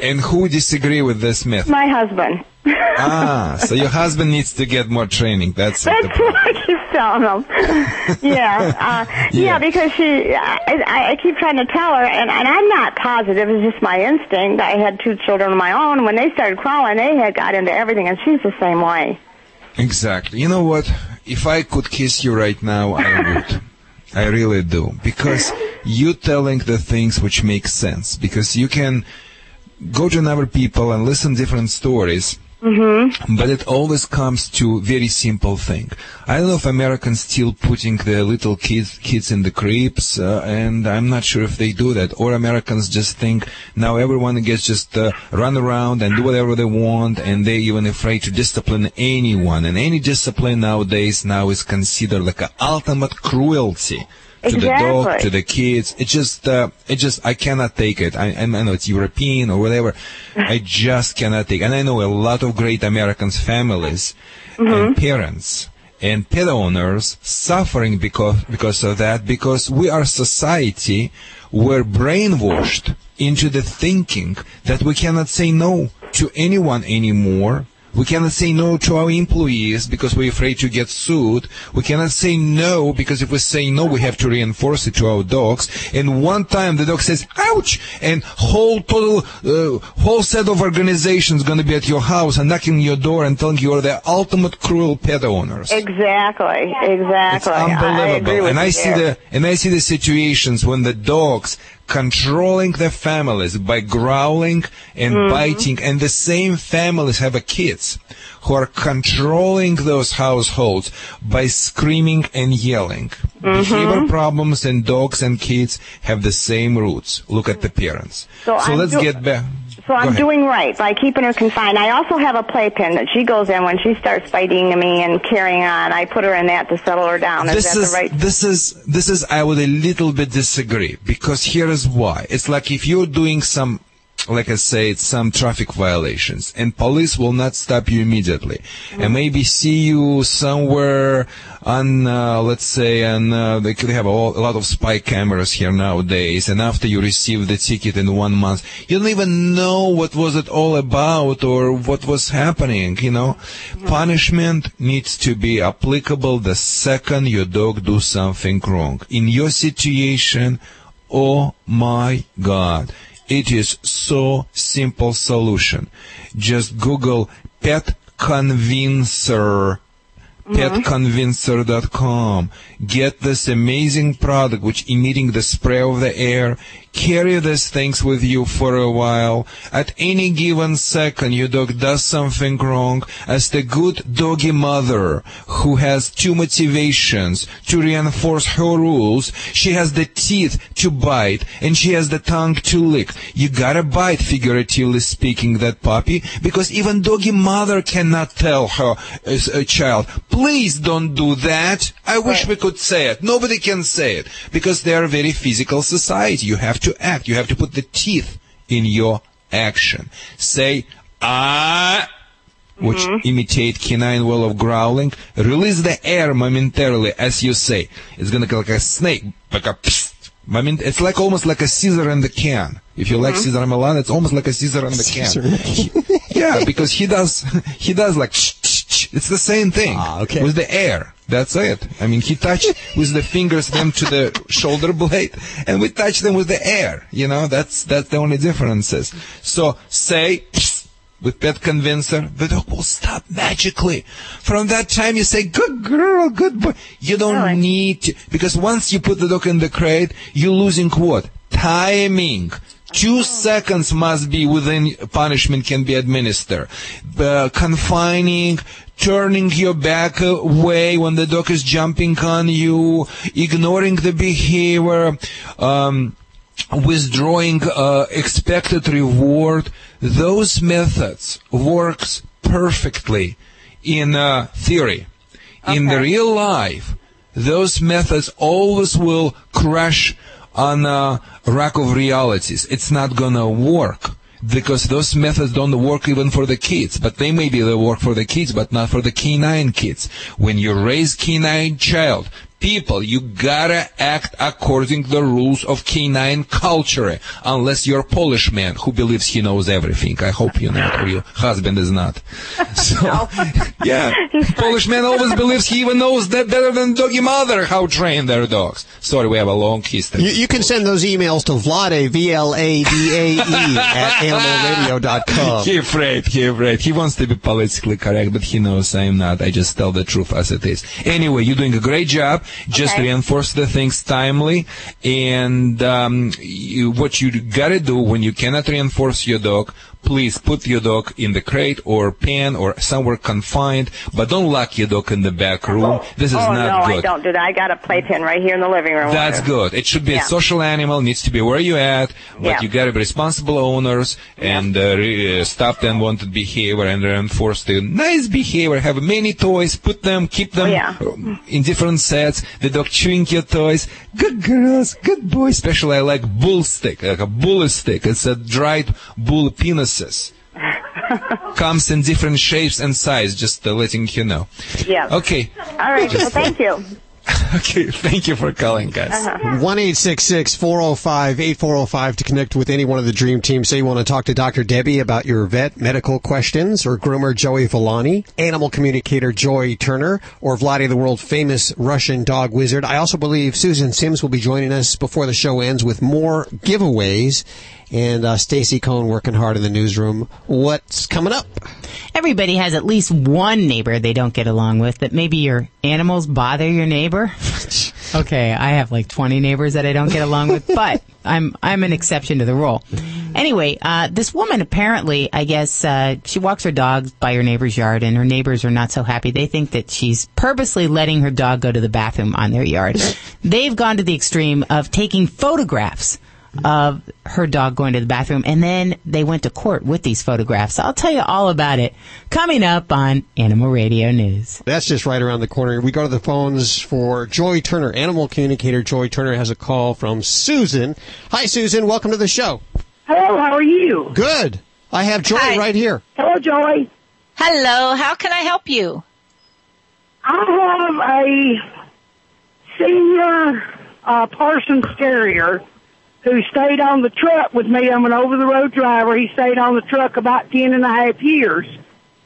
And who disagree with this myth? My husband. *laughs* ah, so your husband needs to get more training. That's. That's what I keep telling him. *laughs* yeah, uh, yeah, Yeah. because she, I, I, I keep trying to tell her, and, and I'm not positive. It's just my instinct. I had two children of my own. When they started crawling, they had got into everything, and she's the same way. Exactly. You know what? If I could kiss you right now, I would. I really do. Because you're telling the things which make sense. Because you can go to another people and listen different stories. Mm-hmm. But it always comes to very simple thing. I don't know if Americans still putting the little kids kids in the cribs, uh, and I'm not sure if they do that. Or Americans just think now everyone gets just uh, run around and do whatever they want, and they even afraid to discipline anyone. And any discipline nowadays now is considered like a ultimate cruelty to the dog, to the kids. It just, uh, it just, I cannot take it. I, I know it's European or whatever. *laughs* I just cannot take. And I know a lot of great Americans families and parents and pet owners suffering because because of that. Because we are society we're brainwashed into the thinking that we cannot say no to anyone anymore. We cannot say no to our employees because we're afraid to get sued. We cannot say no because if we say no, we have to reinforce it to our dogs. And one time the dog says, ouch! And whole total, uh, whole set of organizations going to be at your house and knocking your door and telling you you're the ultimate cruel pet owners. Exactly, exactly. It's unbelievable. I agree with and I you see there. the and I see the situations when the dogs controlling the families by growling and Mhm. biting, and the same families have a kids who are controlling those households by screaming and yelling. Mhm. Behavior problems in dogs and kids have the same roots. Look at the parents. So I'm let's do- get back. So I'm doing right by keeping her confined. I also have a playpen that she goes in when she starts fighting me and carrying on. I put her in that to settle her down. Is this that is the right? this is this is I would a little bit disagree because here is why. It's like if you're doing some like I said, some traffic violations, and police will not stop you immediately, and maybe see you somewhere on, uh, let's say, on uh, they could have a, a lot of spy cameras here nowadays, and after you receive the ticket in one month, you don't even know what was it all about or what was happening. You know, punishment needs to be applicable the second your dog do something wrong. In your situation, oh my God. It is so simple solution. Just Google pet convincer petconvincer.com. Mm-hmm. Get this amazing product which emitting the spray of the air. Carry these things with you for a while. At any given second your dog does something wrong. As the good doggy mother who has two motivations to reinforce her rules, she has the teeth to bite and she has the tongue to lick. You gotta bite, figuratively speaking, that puppy because even doggy mother cannot tell her uh, a child, please don't do that. I wish we could say it. Nobody can say it because they are a very physical society. You have to act. You have to put the teeth in your action. Say, ah, which mm-hmm. imitate canine well of growling. Release the air momentarily as you say. It's gonna go like a snake, like a psst. Moment, it's like almost like a scissor in the can. If you like mm-hmm. Cesar Millan, it's almost like a scissor in the can. yeah, because he does, *laughs* he does like, *laughs* it's the same thing with the air. That's it. I mean, he touched with the fingers them to the shoulder blade, and we touch them with the air. You know, that's that's the only differences. So say with pet convincer, the dog will stop magically. From that time, you say, "Good girl, good boy." You don't need to because once you put the dog in the crate, you're losing what timing. Two seconds must be within punishment can be administered. Uh, confining, turning your back away when the dog is jumping on you, ignoring the behavior, um, withdrawing uh, expected reward. Those methods works perfectly in uh, theory. In the real life, those methods always will crash on a rack of realities. It's not gonna work because those methods don't work even for the kids, but they maybe they work for the kids, but not for the canine kids. When you raise canine child, people, you gotta act according to the rules of canine culture, unless you're a Polish man who believes he knows everything. I hope you're not, or your husband is not. *laughs* So, *laughs* yeah, Polish man always believes he even knows that better than doggy mother how to train their dogs. Sorry, we have a long history. You, you can send those emails to Vladae, V-L-A-D-A-E, *laughs* at animalradio.com. He afraid, he afraid. He wants to be politically correct, but he knows I am not. I just tell the truth as it is. Anyway, you're doing a great job. Just reinforce the things timely. And um, you, what you gotta do when you cannot reinforce your dog, please put your dog in the crate or pen or somewhere confined, but don't lock your dog in the back room. This is oh not no, good. I don't do that. I got a playpen right here in the living room. That's good. It should be Yeah. a social animal, needs to be where you at, but Yeah. you gotta be responsible owners and uh, re- uh, stop the unwanted behavior and reinforce the nice behavior. Have many toys, put them, keep them Oh, yeah. um, in different sets. The dog chewing your toys. Good girls, good boys. Especially I like bull stick, like a bull stick. It's a dried bull penises. Comes in different shapes and size, just uh, letting you know. Yeah. Okay. All right. Well, thank you. *laughs* Okay, thank you for calling, guys. Uh-huh. One eight six six four zero five eight four zero five to connect with any one of the dream team. Say you want to talk to Dr. Debbie about your vet medical questions, or groomer Joey Villani, animal communicator Joy Turner, or Vladae, the world famous Russian dog wizard. I also believe Susan Sims will be joining us before the show ends with more giveaways. And uh, Stacy Cohn working hard in the newsroom. What's coming up? Everybody has at least one neighbor they don't get along with, but maybe your animals bother your neighbor. *laughs* Okay, I have like 20 neighbors that I don't get along with, *laughs* but I'm I'm an exception to the rule. Anyway, uh, this woman apparently, I guess, uh, she walks her dog by her neighbor's yard, and her neighbors are not so happy. They think that she's purposely letting her dog go to the bathroom on their yard. *laughs* They've gone to the extreme of taking photographs of her dog going to the bathroom, and then they went to court with these photographs. I'll tell you all about it coming up on Animal Radio News. That's just right around the corner. We go to the phones for Joy Turner. Animal communicator Joy Turner has a call from Susan. Hi, Susan. Welcome to the show. Hello, how are you? Good. I have Joy Hi. right here. Hello, Joy. Hello, how can I help you? I have a senior uh, Parsons Terrier who stayed on the truck with me. I'm an over-the-road driver. He stayed on the truck about ten and a half years.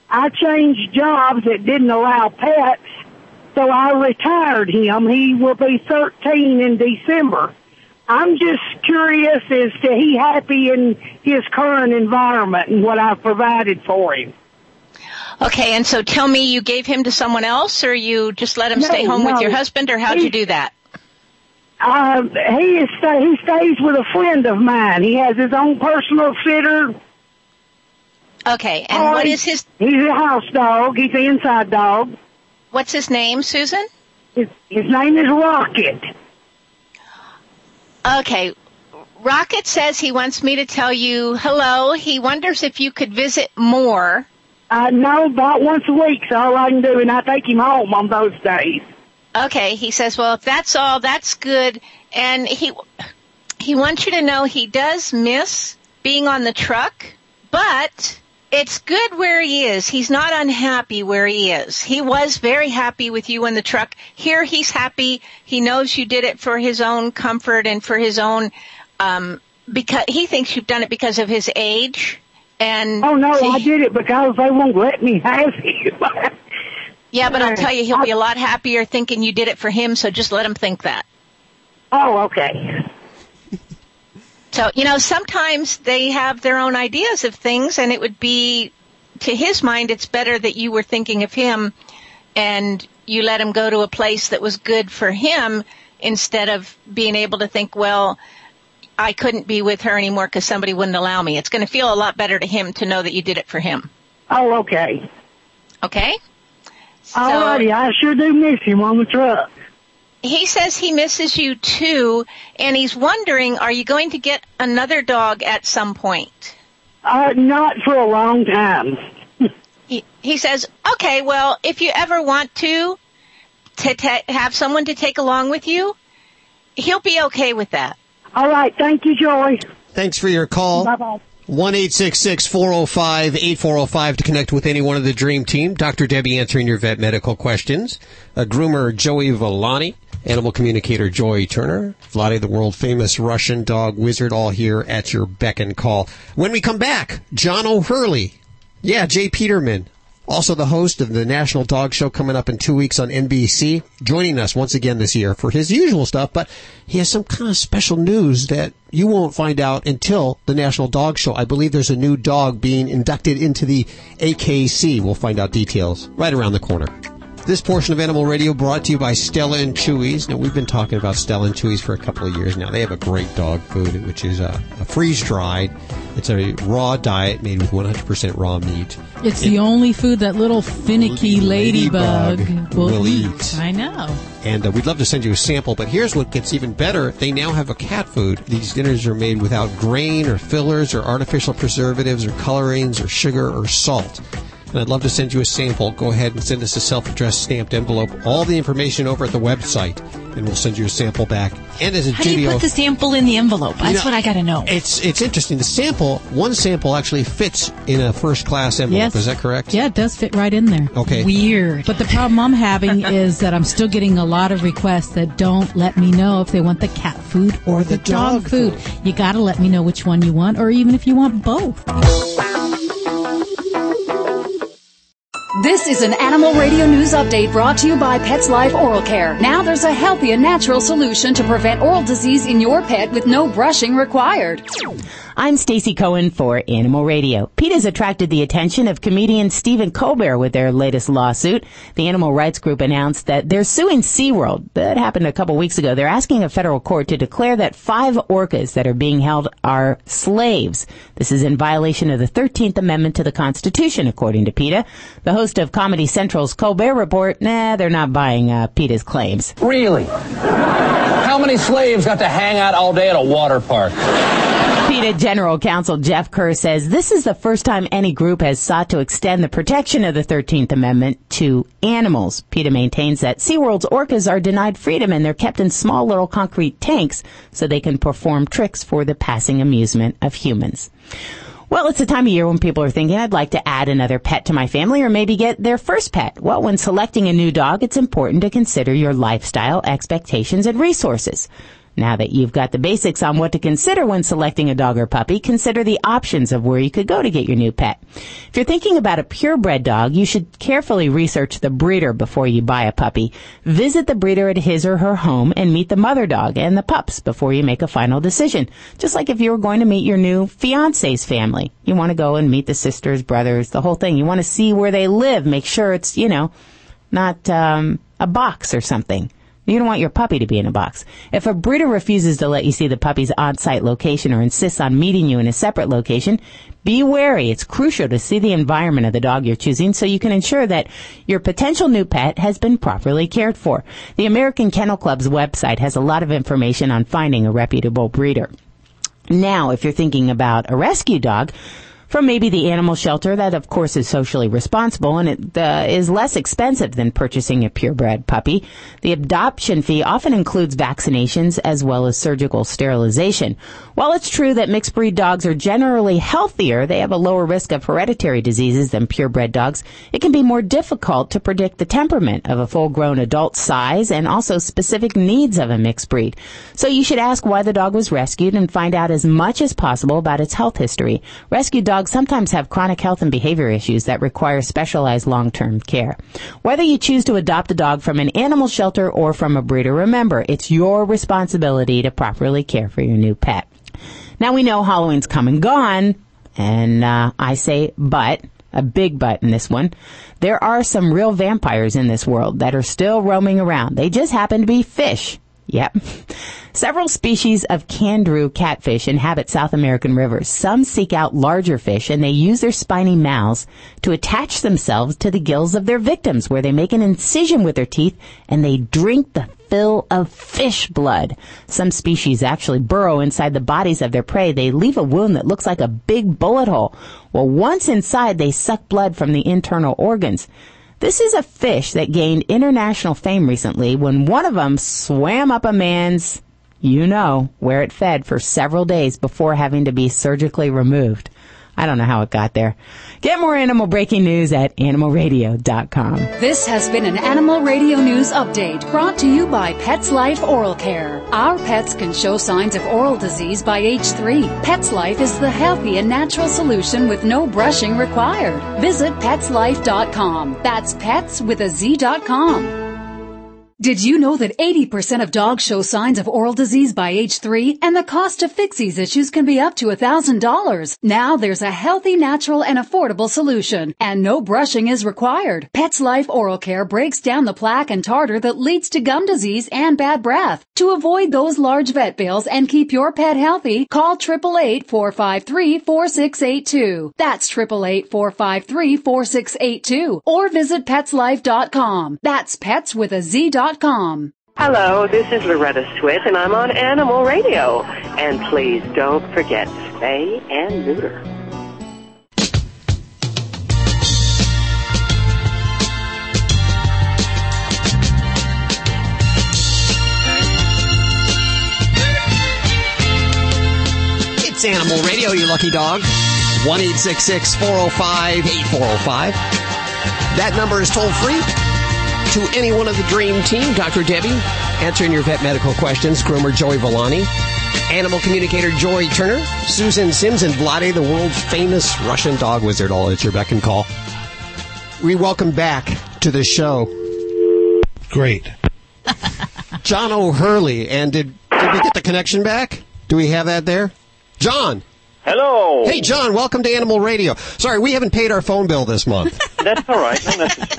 I changed jobs that didn't allow pets, so I retired him. He will be 13 in December. I'm just curious as to he happy in his current environment and what I've provided for him. Okay, and so tell me you gave him to someone else or you just let him No, stay home with your husband or how'd He- you do that? Uh, he is sta- he stays with a friend of mine. He has his own personal sitter. Okay, and what is his He's a house dog. He's an inside dog. What's his name, Susan? His, his name is Rocket. Okay. Rocket says he wants me to tell you hello. He wonders if you could visit more. Uh, no, about once a week week's all I can do, and I take him home on those days. Okay, he says, well, if that's all, that's good. And he, he wants you to know he does miss being on the truck, but it's good where he is. He's not unhappy where he is. He was very happy with you in the truck. Here he's happy. He knows you did it for his own comfort and for his own, um, because he thinks you've done it because of his age. And Oh no, I did it because they won't let me have him. *laughs* yeah, but I'll tell you, he'll be a uh, lot happier thinking you did it for him. So just let him think that. oh, okay. So, you know, sometimes they have their own ideas of things and it would be, to his mind, it's better that you were thinking of him and you let him go to a place that was good for him instead of being able to think, well, I couldn't be with her anymore because somebody wouldn't allow me. It's going to feel a lot better to him to know that you did it for him. Oh, okay. Okay? Alrighty, I sure do miss him on the truck. He says he misses you too, and he's wondering, are you going to get another dog at some point? Uh, not for a long time. *laughs* he, he says, okay, well, if you ever want to, to ta- have someone to take along with you, he'll be okay with that. All right, thank you, Joy. Thanks for your call. Bye bye. 1 405 8405 to connect with any one of the Dream Team. Dr. Debbie answering your vet medical questions. A groomer, Joey Villani. Animal communicator, Joy Turner. Vladae, the world famous Russian dog wizard, all here at your beck and call. When we come back, John O'Hurley. Yeah, Jay Peterman. Also the host of the National Dog Show coming up in two weeks on NBC, joining us once again this year for his usual stuff, but he has some kind of special news that you won't find out until the National Dog Show. I believe there's a new dog being inducted into the AKC. We'll find out details right around the corner. This portion of Animal Radio brought to you by Stella and Chewy's. Now, we've been talking about Stella and Chewy's for a couple of years now. They have a great dog food, which is a, a freeze-dried. It's a raw diet made with 100% raw meat. It's the only food that little finicky ladybug, Ladybug will, will eat. eat. I know. And uh, we'd love to send you a sample, but here's what gets even better. They now have a cat food. These dinners are made without grain or fillers or artificial preservatives or colorings or sugar or salt. And I'd love to send you a sample. Go ahead and send us a self-addressed stamped envelope. All the information over at the website, and we'll send you a sample back. And as a How do you put the sample in the envelope? That's You know, what I got to know. It's it's interesting. The sample, one sample actually fits in a first class envelope. Yes. Is that correct? Yeah, it does fit right in there. Okay. Weird. But the problem I'm having *laughs* is that I'm still getting a lot of requests that don't let me know if they want the cat food or the, dog, food. You got to let me know which one you want, or even if you want both. This is an Animal Radio News Update brought to you by PetzLife Oral Care. Now there's a healthy and natural solution to prevent oral disease in your pet with no brushing required. I'm Stacy Cohen for Animal Radio. PETA's attracted the attention of comedian Stephen Colbert with their latest lawsuit. The animal rights group announced that they're suing SeaWorld. That happened a couple weeks ago. They're asking a federal court to declare that five orcas that are being held are slaves. This is in violation of the 13th Amendment to the Constitution, according to PETA. The host of Comedy Central's Colbert Report, nah, they're not buying uh, PETA's claims. Really? How many slaves got to hang out all day at a water park? PETA General Counsel Jeff Kerr says this is the first time any group has sought to extend the protection of the 13th Amendment to animals. PETA maintains that SeaWorld's orcas are denied freedom and they're kept in small little concrete tanks so they can perform tricks for the passing amusement of humans. Well, it's the time of year when people are thinking, I'd like to add another pet to my family or maybe get their first pet. Well, when selecting a new dog, it's important to consider your lifestyle, expectations, and resources. Now that you've got the basics on what to consider when selecting a dog or puppy, consider the options of where you could go to get your new pet. If you're thinking about a purebred dog, you should carefully research the breeder before you buy a puppy. Visit the breeder at his or her home and meet the mother dog and the pups before you make a final decision. Just like if you were going to meet your new fiance's family. You want to go and meet the sisters, brothers, the whole thing. You want to see where they live, make sure it's, you know, not um, a box or something. You don't want your puppy to be in a box. If a breeder refuses to let you see the puppy's on-site location or insists on meeting you in a separate location, be wary. It's crucial to see the environment of the dog you're choosing so you can ensure that your potential new pet has been properly cared for. The American Kennel Club's website has a lot of information on finding a reputable breeder. Now, if you're thinking about a rescue dog, from maybe the animal shelter that of course is socially responsible and it uh, is less expensive than purchasing a purebred puppy. The adoption fee often includes vaccinations as well as surgical sterilization. While it's true that mixed breed dogs are generally healthier, they have a lower risk of hereditary diseases than purebred dogs. It can be more difficult to predict the temperament of a full-grown adult size and also specific needs of a mixed breed. So you should ask why the dog was rescued and find out as much as possible about its health history. Rescued dogs dogs sometimes have chronic health and behavior issues that require specialized long-term care. Whether you choose to adopt a dog from an animal shelter or from a breeder, remember, it's your responsibility to properly care for your new pet. Now we know Halloween's come and gone, and uh, I say but, a big but in this one. There are some real vampires in this world that are still roaming around. They just happen to be fish. Yep. Several species of candiru catfish inhabit South American rivers. Some seek out larger fish and they use their spiny mouths to attach themselves to the gills of their victims where they make an incision with their teeth and they drink the fill of fish blood. Some species actually burrow inside the bodies of their prey. They leave a wound that looks like a big bullet hole. Well, once inside, they suck blood from the internal organs. This is a fish that gained international fame recently when one of them swam up a man's, you know, where it fed for several days before having to be surgically removed. I don't know how it got there. Get more animal breaking news at animalradio.com. This has been an Animal Radio News Update brought to you by PetzLife Oral Care. Our pets can show signs of oral disease by age three. PetzLife is the healthy and natural solution with no brushing required. Visit petzlife.com. That's pets with a Z.com. Did you know that 80% of dogs show signs of oral disease by age three and the cost to fix these issues can be up to $1,000? Now there's a healthy, natural, and affordable solution and no brushing is required. PetzLife Oral Care breaks down the plaque and tartar that leads to gum disease and bad breath. To avoid those large vet bills and keep your pet healthy, call 888-453-4682. That's 888-453-4682 or visit petzlife.com. That's pets with a Z.com. Hello, this is Loretta Swit, and I'm on Animal Radio. And please don't forget, spay and neuter. It's Animal Radio, you lucky dog. 1 405 8405. That number is toll free to anyone of the Dream Team, Dr. Debbie, answering your vet medical questions, groomer Joey Villani, animal communicator Joy Turner, Susan Sims, and Vladae, the world famous Russian dog wizard, all at your beck and call. We welcome back to the show. Great. John O'Hurley. And did, did we get the connection back? Do we have that there? John! Hello. Hey, John, welcome to Animal Radio. Sorry, we haven't paid our phone bill this month. *laughs* That's all right.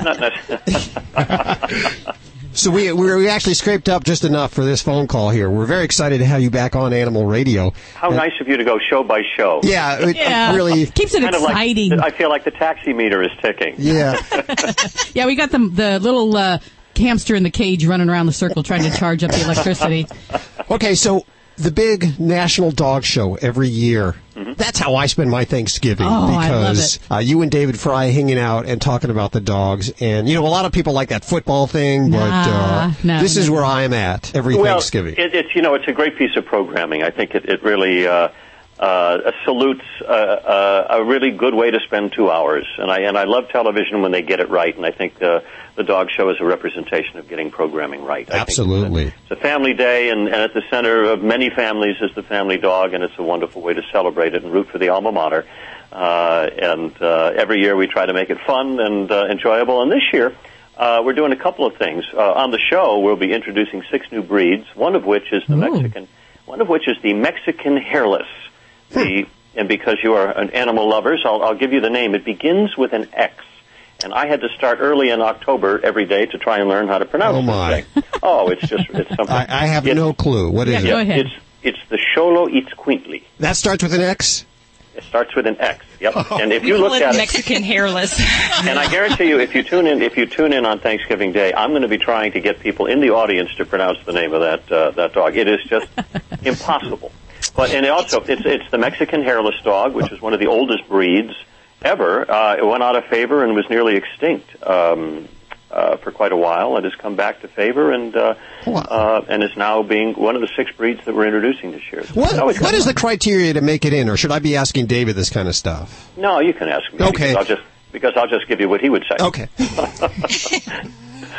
Not necess- So we, we actually scraped up just enough for this phone call here. We're very excited to have you back on Animal Radio. How nice of you to go show by show. Yeah, it Yeah. really Keeps it Kind of like- exciting. I feel like the taxi meter is ticking. Yeah. *laughs* *laughs* Yeah, we got the the little uh, hamster in the cage running around the circle trying to charge up the electricity. Okay, so the big national dog show every year. That's how I spend my Thanksgiving Oh, I love because Uh, you and David Frei hanging out and talking about the dogs. And, you know, a lot of people like that football thing, but uh, no, this is no. where I'm at every well, Thanksgiving. It, it's you know it's a great piece of programming. I think it, it really uh, uh, salutes uh, uh, a really good way to spend two hours. And I and I love television when they get it right. And I think uh, the dog show is a representation of getting programming right. I Absolutely. it's a family day, and, and at the center of many families is the family dog, and it's a wonderful way to celebrate it and root for the alma mater. Uh, and uh, every year we try to make it fun and uh, enjoyable. And this year uh, we're doing a couple of things. Uh, on the show, we'll be introducing six new breeds. One of which is the Mexican. One of which is the Mexican hairless. The and because you are an animal lovers, I'll, I'll give you the name. It begins with an X. And I had to start early in October every day to try and learn how to pronounce Oh, this my. thing. Oh, it's just it's *laughs* something. I, I have no clue. What is Yeah, it? It's it's the Xolo Itzcuintli. That starts with an X? It starts with an X. Yep. And if you call look it at Mexican hairless. *laughs* and I guarantee you, if you tune in, if you tune in on Thanksgiving Day, I'm going to be trying to get people in the audience to pronounce the name of that uh, that dog. It is just impossible. But and also, it's it's the Mexican hairless dog, which is one of the oldest breeds ever. Uh, it went out of favor and was nearly extinct. Um, uh, for quite a while, it has come back to favor and uh, uh, and is now being one of the six breeds that we're introducing this year. What, it's what got- is the criteria to make it in, or should I be asking David this kind of stuff? No, you can ask me. Okay. Because I'll just because I'll just give you what he would say. Okay. *laughs*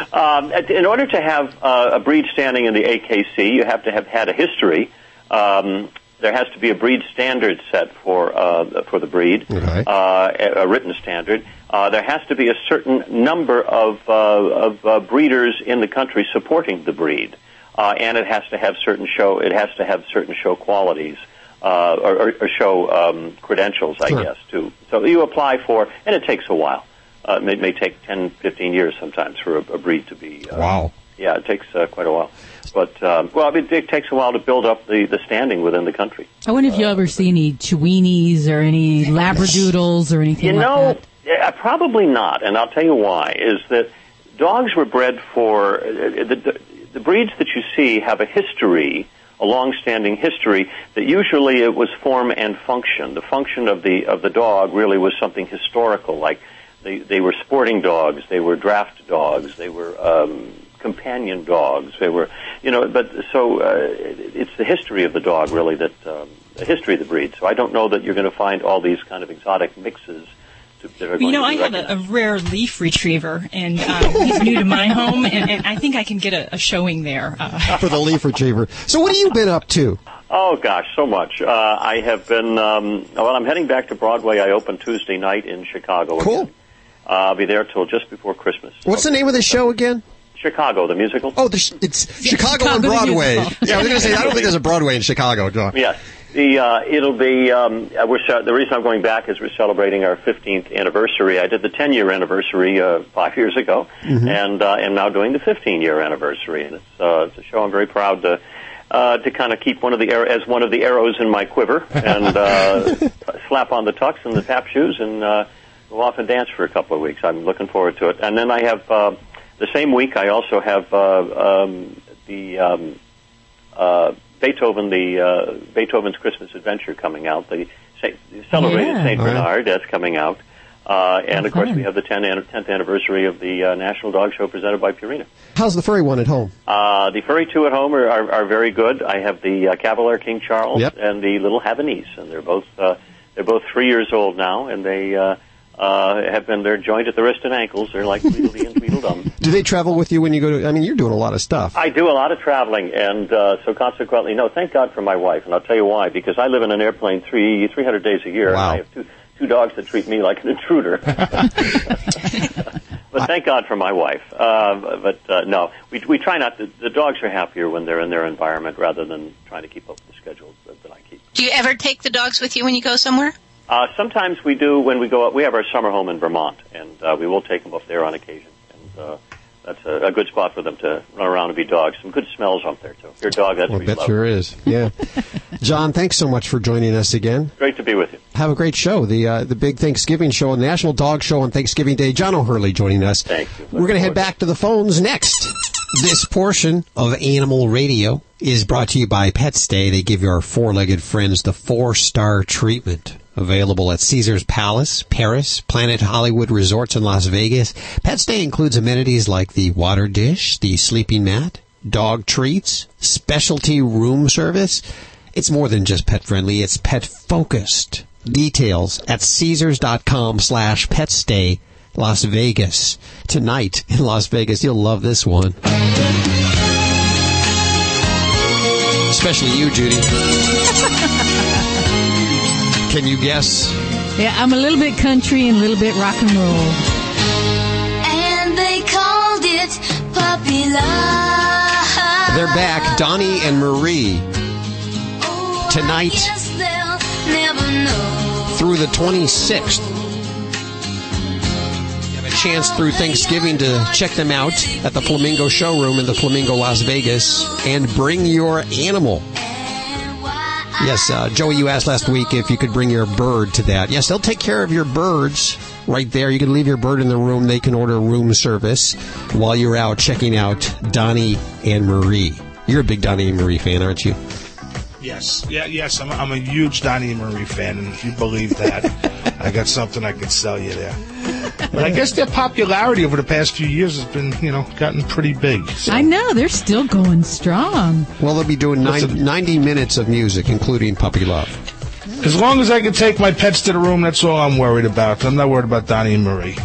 *laughs* um, in order to have uh, a breed standing in the AKC, you have to have had a history. Um, there has to be a breed standard set for uh, for the breed, uh, a, written standard. Uh, there has to be a certain number of uh, of uh, breeders in the country supporting the breed, uh, and it has to have certain show. It has to have certain show qualities uh, or, or, show um, credentials, I Sure. guess. Too. So you apply for, and it takes a while. Uh, it may, may take 10, 15 years sometimes for a, a breed to be. Uh, Wow. Yeah, it takes uh, quite a while. But um, well, it, it takes a while to build up the, the standing within the country. I wonder if you ever see any Chiweenies or any Labradoodles or anything You like know, that. yeah, probably not, and I'll tell you why. Is that dogs were bred for uh, the, the, the breeds that you see have a history, a long-standing history that usually it was form and function. The function of the of the dog really was something historical, like they they were sporting dogs, they were draft dogs, they were. Um, companion dogs they were you know but so uh, it's the history of the dog really that um, the history of the breed so i don't know that you're going to find all these kind of exotic mixes to, that are Well, going you know, I have a, a rare leaf retriever, and uh, he's new to my home, and, and I think I can get a, a showing there. Uh, For the leaf retriever. So what have you been up to? Oh gosh, so much. Uh, I have been. Um, well, I'm heading back to Broadway. I open Tuesday night in Chicago. Cool. Again. Uh, I'll be there till just before Christmas. What's the name of the show again? Chicago, the musical. Oh, the, sh- it's Chicago, Chicago on Broadway. Yeah, I was going to say, I don't think there's a Broadway in Chicago, John. Yeah. The uh, it'll be um, uh, we're ce- the reason I'm going back is we're celebrating our 15th anniversary. I did the 10 year anniversary uh, five years ago, Mm-hmm. and uh, am now doing the 15 year anniversary. And it's uh, it's a show I'm very proud to uh, to kind of keep one of the ar- as one of the arrows in my quiver and uh, *laughs* slap on the tux and the tap shoes and uh, go off and dance for a couple of weeks. I'm looking forward to it. And then I have uh, the same week. I also have uh, um, the um, uh, Beethoven, the uh, Beethoven's Christmas Adventure coming out. The celebrated Yeah. Saint. Bernard that's coming out. Uh, and of course, we have the 10th, an- 10th anniversary of the uh, National Dog Show presented by Purina. How's the furry one at home? Uh, the furry two at home are, are, are very good. I have the uh, Cavalier King Charles Yep. and the little Havanese, and they're both uh, they're both three years old now, and they uh, uh, have been they're joined at the wrist and ankles. They're like Tweedledee and Tweedledum. Do they travel with you when you go to? I mean, you're doing a lot of stuff. I do a lot of traveling, and uh, so consequently, no, thank God for my wife, and I'll tell you why. Because I live in an airplane three three hundred days a year, Wow. and I have two two dogs that treat me like an intruder. *laughs* But thank God for my wife. Uh, but uh, no, we we try not to. The dogs are happier when they're in their environment rather than trying to keep up with the schedules that, that I keep. Do you ever take the dogs with you when you go somewhere? Uh, sometimes we do when we go. Up. We have our summer home in Vermont, and uh, we will take them up there on occasion. And uh, that's a, a good spot for them to run around and be dogs. Some good smells up there too. Your dog, that's Well, what bet love. sure is. Yeah. *laughs* John, thanks so much for joining us again. Great to be with you. Have a great show. The uh, the big Thanksgiving show, the National Dog Show on Thanksgiving Day. John O'Hurley joining us. Thank you. We're going to head back to the phones next. This portion of Animal Radio is brought to you by Pet Stay. They give your four-legged friends the four-star treatment. Available at Caesar's Palace, Paris, Planet Hollywood Resorts in Las Vegas. Pet Stay includes amenities like the water dish, the sleeping mat, dog treats, specialty room service. It's more than just pet friendly, it's pet focused. Details at Caesars.com slash pet stay Las Vegas. Tonight in Las Vegas, you'll love this one. Especially you, Judy. *laughs* Can you guess? Yeah, I'm a little bit country and a little bit rock and roll. And they called it Puppy Love. They're back, Donnie and Marie. Oh, Tonight Guess they'll never know. through the 26th. You have a chance through Thanksgiving to check them out at the Flamingo Showroom in the Flamingo Las Vegas and bring your animal. Yes, uh, Joey, you asked last week if you could bring your bird to that. Yes, they'll take care of your birds right there. You can leave your bird in the room. They can order room service while you're out checking out Donnie and Marie. You're a big Donnie and Marie fan, aren't you? Yes, yeah, yes. I'm, I'm a huge Donnie and Marie fan, and if you believe that, *laughs* I got something I could sell you there. But I guess their popularity over the past few years has been, you know, gotten pretty big. So. I know they're still going strong. Well, they'll be doing 90, 90 minutes of music, including Puppy Love. As long as I can take my pets to the room, that's all I'm worried about. I'm not worried about Donnie and Marie.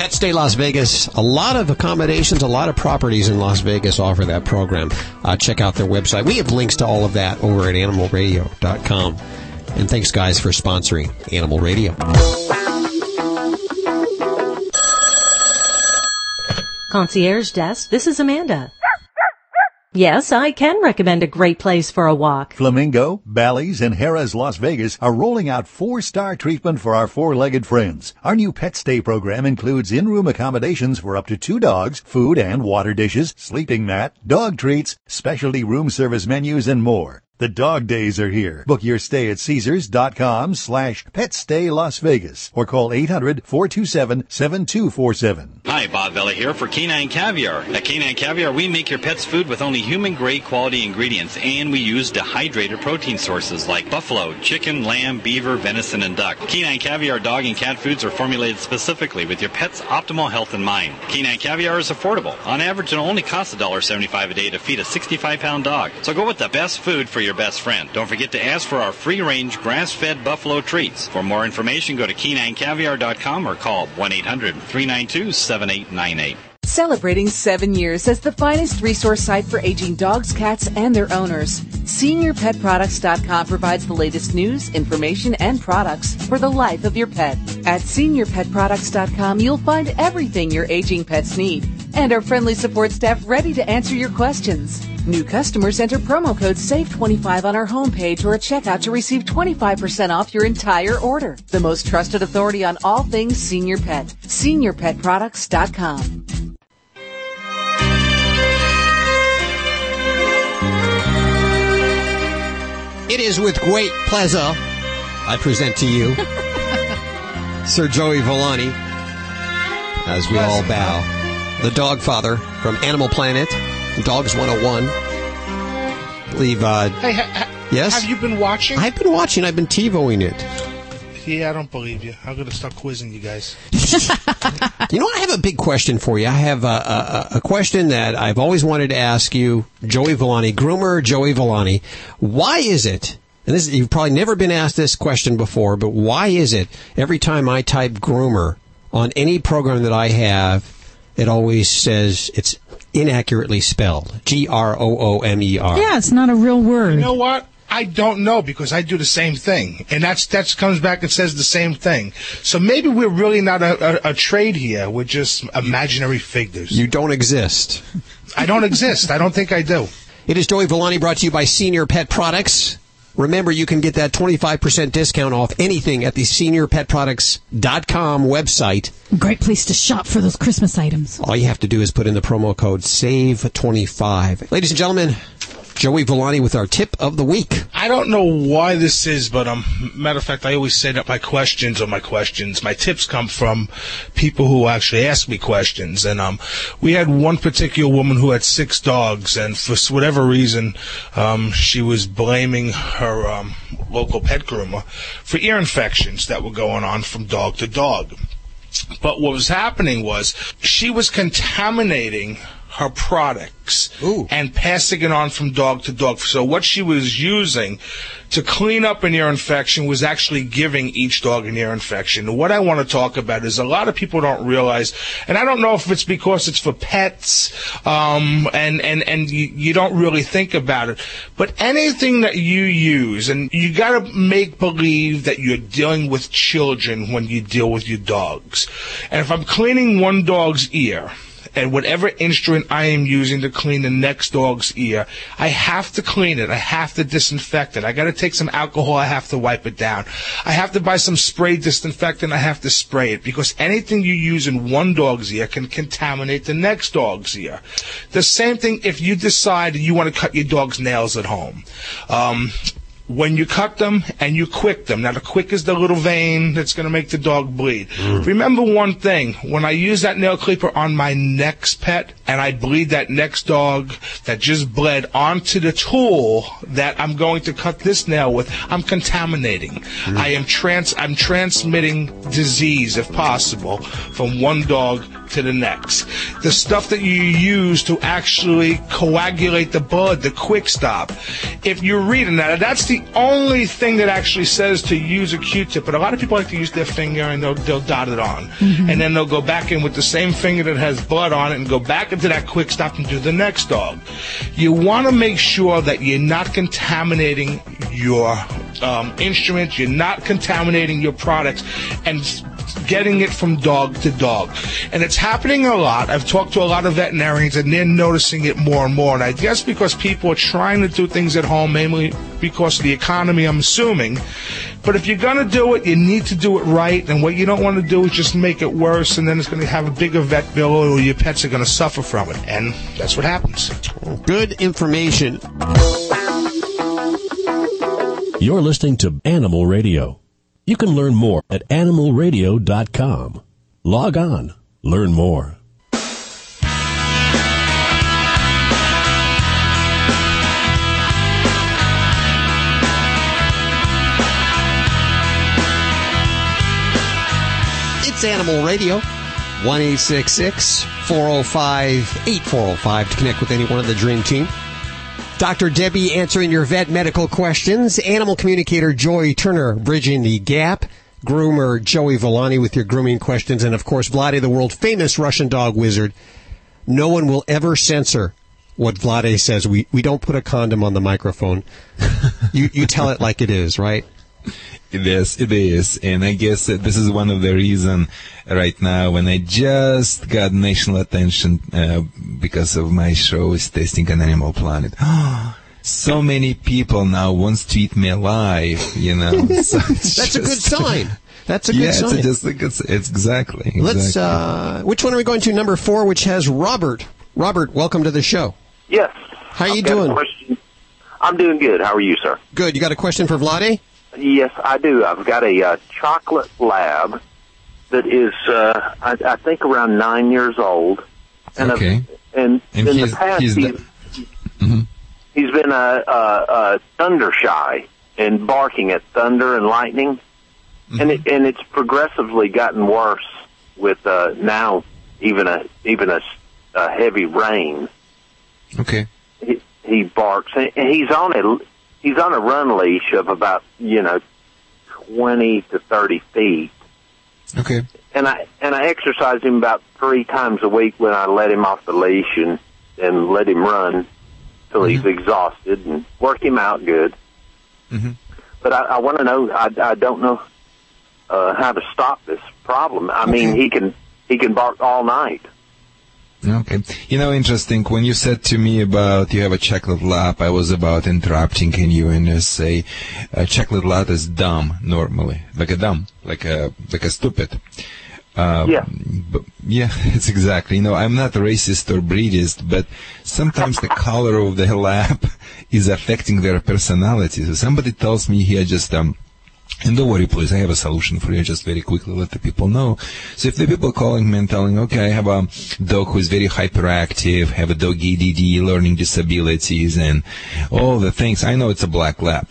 Pet Stay Las Vegas, a lot of accommodations, a lot of properties in Las Vegas offer that program. Uh, check out their website. We have links to all of that over at animalradio.com. And thanks, guys, for sponsoring Animal Radio. Concierge Desk, this is Amanda. Yes, I can recommend a great place for a walk. Flamingo, Bally's, and Harrah's Las Vegas are rolling out four-star treatment for our four-legged friends. Our new pet stay program includes in-room accommodations for up to two dogs, food and water dishes, sleeping mat, dog treats, specialty room service menus, and more. The dog days are here. Book your stay at Caesars.com slash petstay Las Vegas or call 800-427-7247. Hi, Bob Vila here for Canine Caviar. At Canine Caviar, we make your pet's food with only human grade quality ingredients, and we use dehydrated protein sources like buffalo, chicken, lamb, beaver, venison, and duck. Canine Caviar dog and cat foods are formulated specifically with your pet's optimal health in mind. Canine Caviar is affordable. On average, it only costs $1.75 a day to feed a 65 pound dog. So go with the best food for your best friend. Don't forget to ask for our free range grass fed buffalo treats. For more information, go to caninecaviar.com or call 1 800 392 7898. Celebrating seven years as the finest resource site for aging dogs, cats, and their owners, SeniorPetProducts.com provides the latest news, information, and products for the life of your pet. At SeniorPetProducts.com, you'll find everything your aging pets need, and our friendly support staff ready to answer your questions. New customers enter promo code SAVE25 on our homepage or at checkout to receive 25% off your entire order. The most trusted authority on all things senior pet. SeniorPetProducts.com. It is with great pleasure I present to you *laughs* Sir Joey Villani as we all bow. The dog father from Animal Planet, Dogs 101. I believe, uh, Hey, ha- Yes? Have you been watching? I've been watching, I've been TiVoing it. Yeah, I don't believe you. I'm gonna start quizzing you guys. *laughs* You know, I have a big question for you. I have a, a, a question that I've always wanted to ask you, Joey Villani, groomer Joey Villani. Why is it, and this, you've probably never been asked this question before, but why is it every time I type groomer on any program that I have, it always says it's inaccurately spelled. G R O O M E R. Yeah, it's not a real word. You know what? I don't know because I do the same thing, and that's that comes back and says the same thing. So maybe we're really not a, a, a trade here. We're just imaginary figures. You don't exist. I don't exist. I don't think I do. It is Joey Villani brought to you by Senior Pet Products. Remember, you can get that 25% discount off anything at the seniorpetproducts.com website. Great place to shop for those Christmas items. All you have to do is put in the promo code SAVE25. Ladies and gentlemen, Joey Villani with our tip of the week. I don't know why this is, but um, matter of fact, I always say that my questions or my questions, my tips come from people who actually ask me questions. And um, we had one particular woman who had six dogs, and for whatever reason, um, she was blaming her um, local pet groomer for ear infections that were going on from dog to dog. But what was happening was she was contaminating her products and passing it on from dog to dog. So what she was using to clean up an ear infection was actually giving each dog an ear infection. What I want to talk about is a lot of people don't realize, and I don't know if it's because it's for pets, um, and, and, and you, you don't really think about it, but anything that you use, and you gotta make believe that you're dealing with children when you deal with your dogs. And if I'm cleaning one dog's ear, and whatever instrument I am using to clean the next dog's ear, I have to clean it. I have to disinfect it. I got to take some alcohol. I have to wipe it down. I have to buy some spray disinfectant. I have to spray it because anything you use in one dog's ear can contaminate the next dog's ear. The same thing if you decide you want to cut your dog's nails at home. Um, when you cut them and you quick them. Now, the quick is the little vein that's going to make the dog bleed. Mm. Remember one thing. When I use that nail clipper on my next pet and I bleed that next dog that just bled onto the tool that I'm going to cut this nail with, I'm contaminating. Mm. I am trans, I'm transmitting disease, if possible, from one dog to the next. The stuff that you use to actually coagulate the blood, the quick stop. If you're reading that, that's the only thing that actually says to use a Q-tip. But a lot of people like to use their finger and they'll, they'll dot it on. Mhm. And then they'll go back in with the same finger that has blood on it and go back into that quick stop and do the next dog. You want to make sure that you're not contaminating your um, instruments, you're not contaminating your products, and getting it from dog to dog. And it's happening a lot. I've talked to a lot of veterinarians and they're noticing it more and more. And I guess because people are trying to do things at home, mainly because of the economy, I'm assuming. But if you're going to do it, you need to do it right. And what you don't want to do is just make it worse and then it's going to have a bigger vet bill or your pets are going to suffer from it. And that's what happens. Good information. You're listening to Animal Radio. You can learn more at animalradio.com. Log on, learn more. It's Animal Radio. 1 405 8405 to connect with anyone of the Dream Team. Dr. Debbie answering your vet medical questions. Animal communicator Joy Turner bridging the gap. Groomer Joey Villani with your grooming questions. And of course, Vladae, the world famous Russian dog wizard. No one will ever censor what Vladae says. We, we don't put a condom on the microphone. *laughs* you, you tell it like it is, right? It is, it is, and I guess that this is one of the reason right now when I just got national attention uh, because of my show is Testing an Animal Planet. *gasps* so many people now wants to eat me alive, you know. *laughs* So it's That's a good sign. That's a good yeah, sign. it's just like it's, it's exactly. Let's, uh, which one are we going to? Number four, which has Robert. Robert, welcome to the show. Yes. How are you I've got a doing? I'm doing good. How are you, sir? Good. You got a question for Vladae? Yes, I do. I've got a uh, chocolate lab that is, uh, I, I think, around nine years old. And Okay. I've- and, And in the past, he's he's, the- he's been a, a, a thunder shy and barking at thunder and lightning, and it, and it's progressively gotten worse with uh, now even a even a, a heavy rain. Okay. he, he barks and he's on a he's on a run leash of about you know twenty to thirty feet Okay. and i and i exercise him about three times a week when i let him off the leash and and let him run till he's exhausted and work him out good Mhm. But I, I want to know. I, I don't know uh, how to stop this problem. I mean, he can he can bark all night. Okay. You know, interesting. When you said to me about you have a chocolate lap, I was about interrupting in you and say a chocolate lap is dumb normally, like a dumb, like a like a stupid. Um, Yeah. But yeah, *laughs* it's exactly. You know, I'm not racist or breedist, but sometimes the color of the *laughs* lap is affecting their personality. So somebody tells me here just um. And don't worry, please. I have a solution for you. Just very quickly let the people know. So if the people calling me and telling, okay, I have a dog who is very hyperactive, have a dog EDD, learning disabilities, and all the things, I know it's a black lab.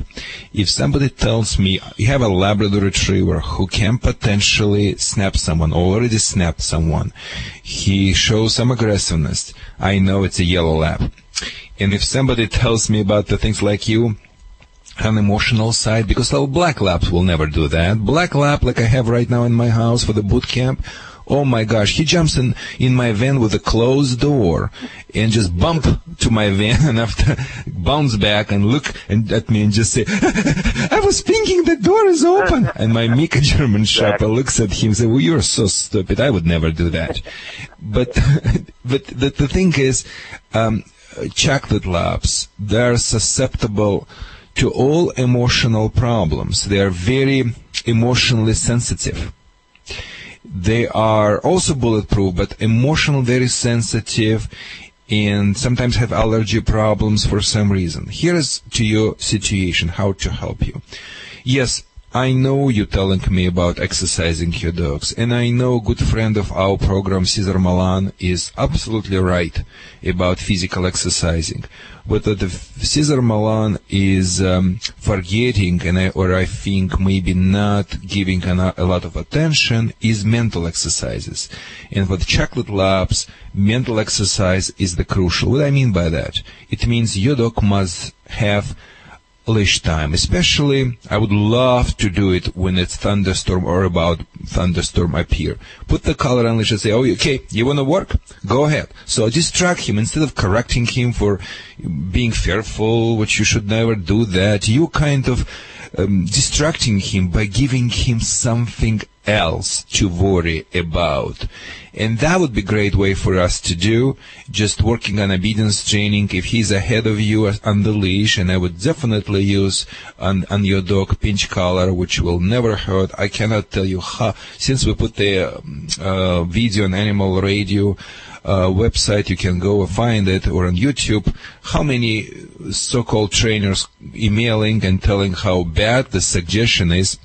If somebody tells me you have a Labrador Retriever who can potentially snap someone, already snapped someone, he shows some aggressiveness, I know it's a yellow lab. And if somebody tells me about the things like you, an emotional side because our black labs will never do that. Black lab, like I have right now in my house for the boot camp. Oh my gosh, he jumps in, in my van with a closed door and just bump to my van *laughs* and after bounce back and look and, at me and just say, *laughs* I was thinking the door is open. And my Mika *laughs* German Shepherd looks at him and says, well, you're so stupid. I would never do that. But, but the, the thing is, um, chocolate labs, they're susceptible to all emotional problems. They are very emotionally sensitive. They are also bulletproof, but emotional, very sensitive, and sometimes have allergy problems for some reason. Here is to your situation, how to help you. Yes, I know you telling me about exercising your dogs, and I know a good friend of our program, Cesar Millan, is absolutely right about physical exercising. But that Cesar Millan is um, forgetting, and I, or I think maybe not giving a lot of attention, is mental exercises. And for the chocolate labs, mental exercise is the crucial. What I mean by that? It means your dog must have leash time. Especially, I would love to do it when it's thunderstorm or about thunderstorm appear. Put the collar on leash and say, oh, okay, you want to work? Go ahead. So distract him instead of correcting him for being fearful, which you should never do that. You kind of um, distracting him by giving him something else to worry about. And that would be a great way for us to do, just working on obedience training. If he's ahead of you on the leash, and I would definitely use on, on your dog pinch collar, which will never hurt. I cannot tell you how, since we put the um, uh, video on animal radio, Uh, website, you can go find it, or on YouTube, how many so-called trainers emailing and telling how bad the suggestion is,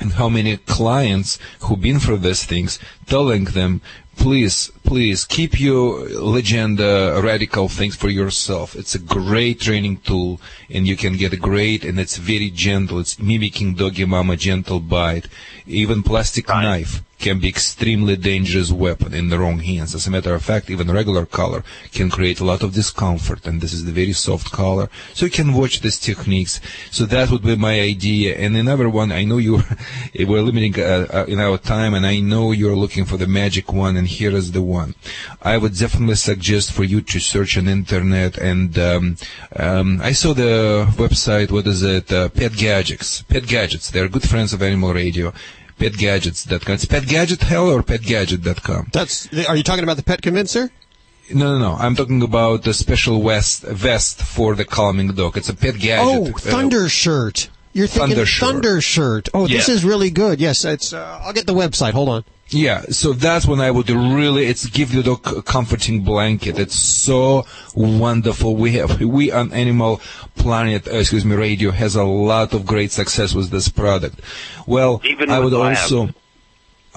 and how many clients who've been through these things telling them, please, please keep your legenda radical things for yourself. It's a great training tool and you can get a great and it's very gentle. It's mimicking doggy mama gentle bite. Even plastic knife can be extremely dangerous weapon in the wrong hands. As a matter of fact, even regular color can create a lot of discomfort, and this is the very soft color. So you can watch these techniques. So that would be my idea. And another one, I know you *laughs* we're limiting uh, uh, in our time, and I know you're looking for the magic one, and here is the one. I would definitely suggest for you to search on internet, and um, um, I saw the website. What is it? Uh, Pet Gadgets. Pet Gadgets. They're good friends of Animal Radio petgadgets.com. It's petgadgethell or petgadget.com. That's. Are you talking about the Pet Convincer? No, no, no. I'm talking about the special vest, vest for the calming dog. It's a pet gadget. Oh, Thunder Shirt. You're thinking Thunder Shirt. Thunder Shirt. Oh, this is really good. Yes, it's. Uh, I'll get the website. Hold on. Yeah, so that's when I would really, it's give you the dog a comforting blanket. It's so wonderful. We have, we on Animal Planet, uh, excuse me, radio has a lot of great success with this product. Well, Even I would lab. also,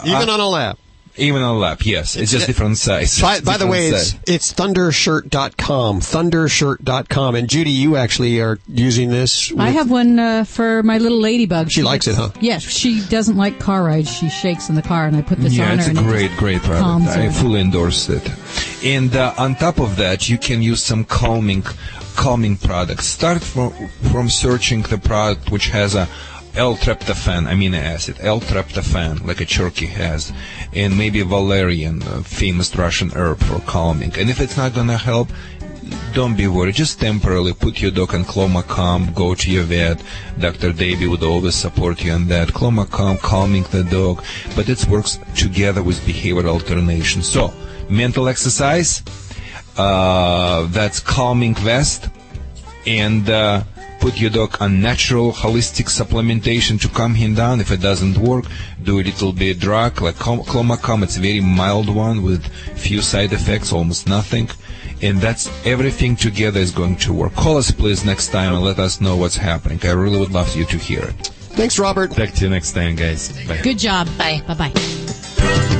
Even Uh, on a lap. Even on the lap, yes. It's, just different size. By, It's by the different way, size. it's, it's thundershirt.com. Thundershirt.com. And Judy, you actually are using this. I have one uh, for my little ladybug. She likes it, huh? Yes, she doesn't like car rides. She shakes in the car, and I put this yeah, on it's her. a and it great, just great product. calms I fully endorse it. And uh, on top of that, you can use some calming, calming products. Start from from searching the product which has a L-tryptophan amino acid, L-tryptophan, like a turkey has, and maybe valerian, a famous Russian herb for calming. And if it's not gonna help, don't be worried. Just temporarily put your dog on Clomicalm. Go to your vet. Dr. Davy would always support you on that. Clomicalm, calming the dog, but it works together with behavior alternation. So, mental exercise. Uh, that's calming vest, and uh, put your dog on natural holistic supplementation to calm him down. If it doesn't work, do a little bit drug like Clom- Clomicalm. It's a very mild one with few side effects, almost nothing. And that's everything together is going to work. Call us please next time and let us know what's happening. I really would love you to hear it. Thanks, Robert. Talk to you next time, guys. Bye. Good job. Bye. Bye bye.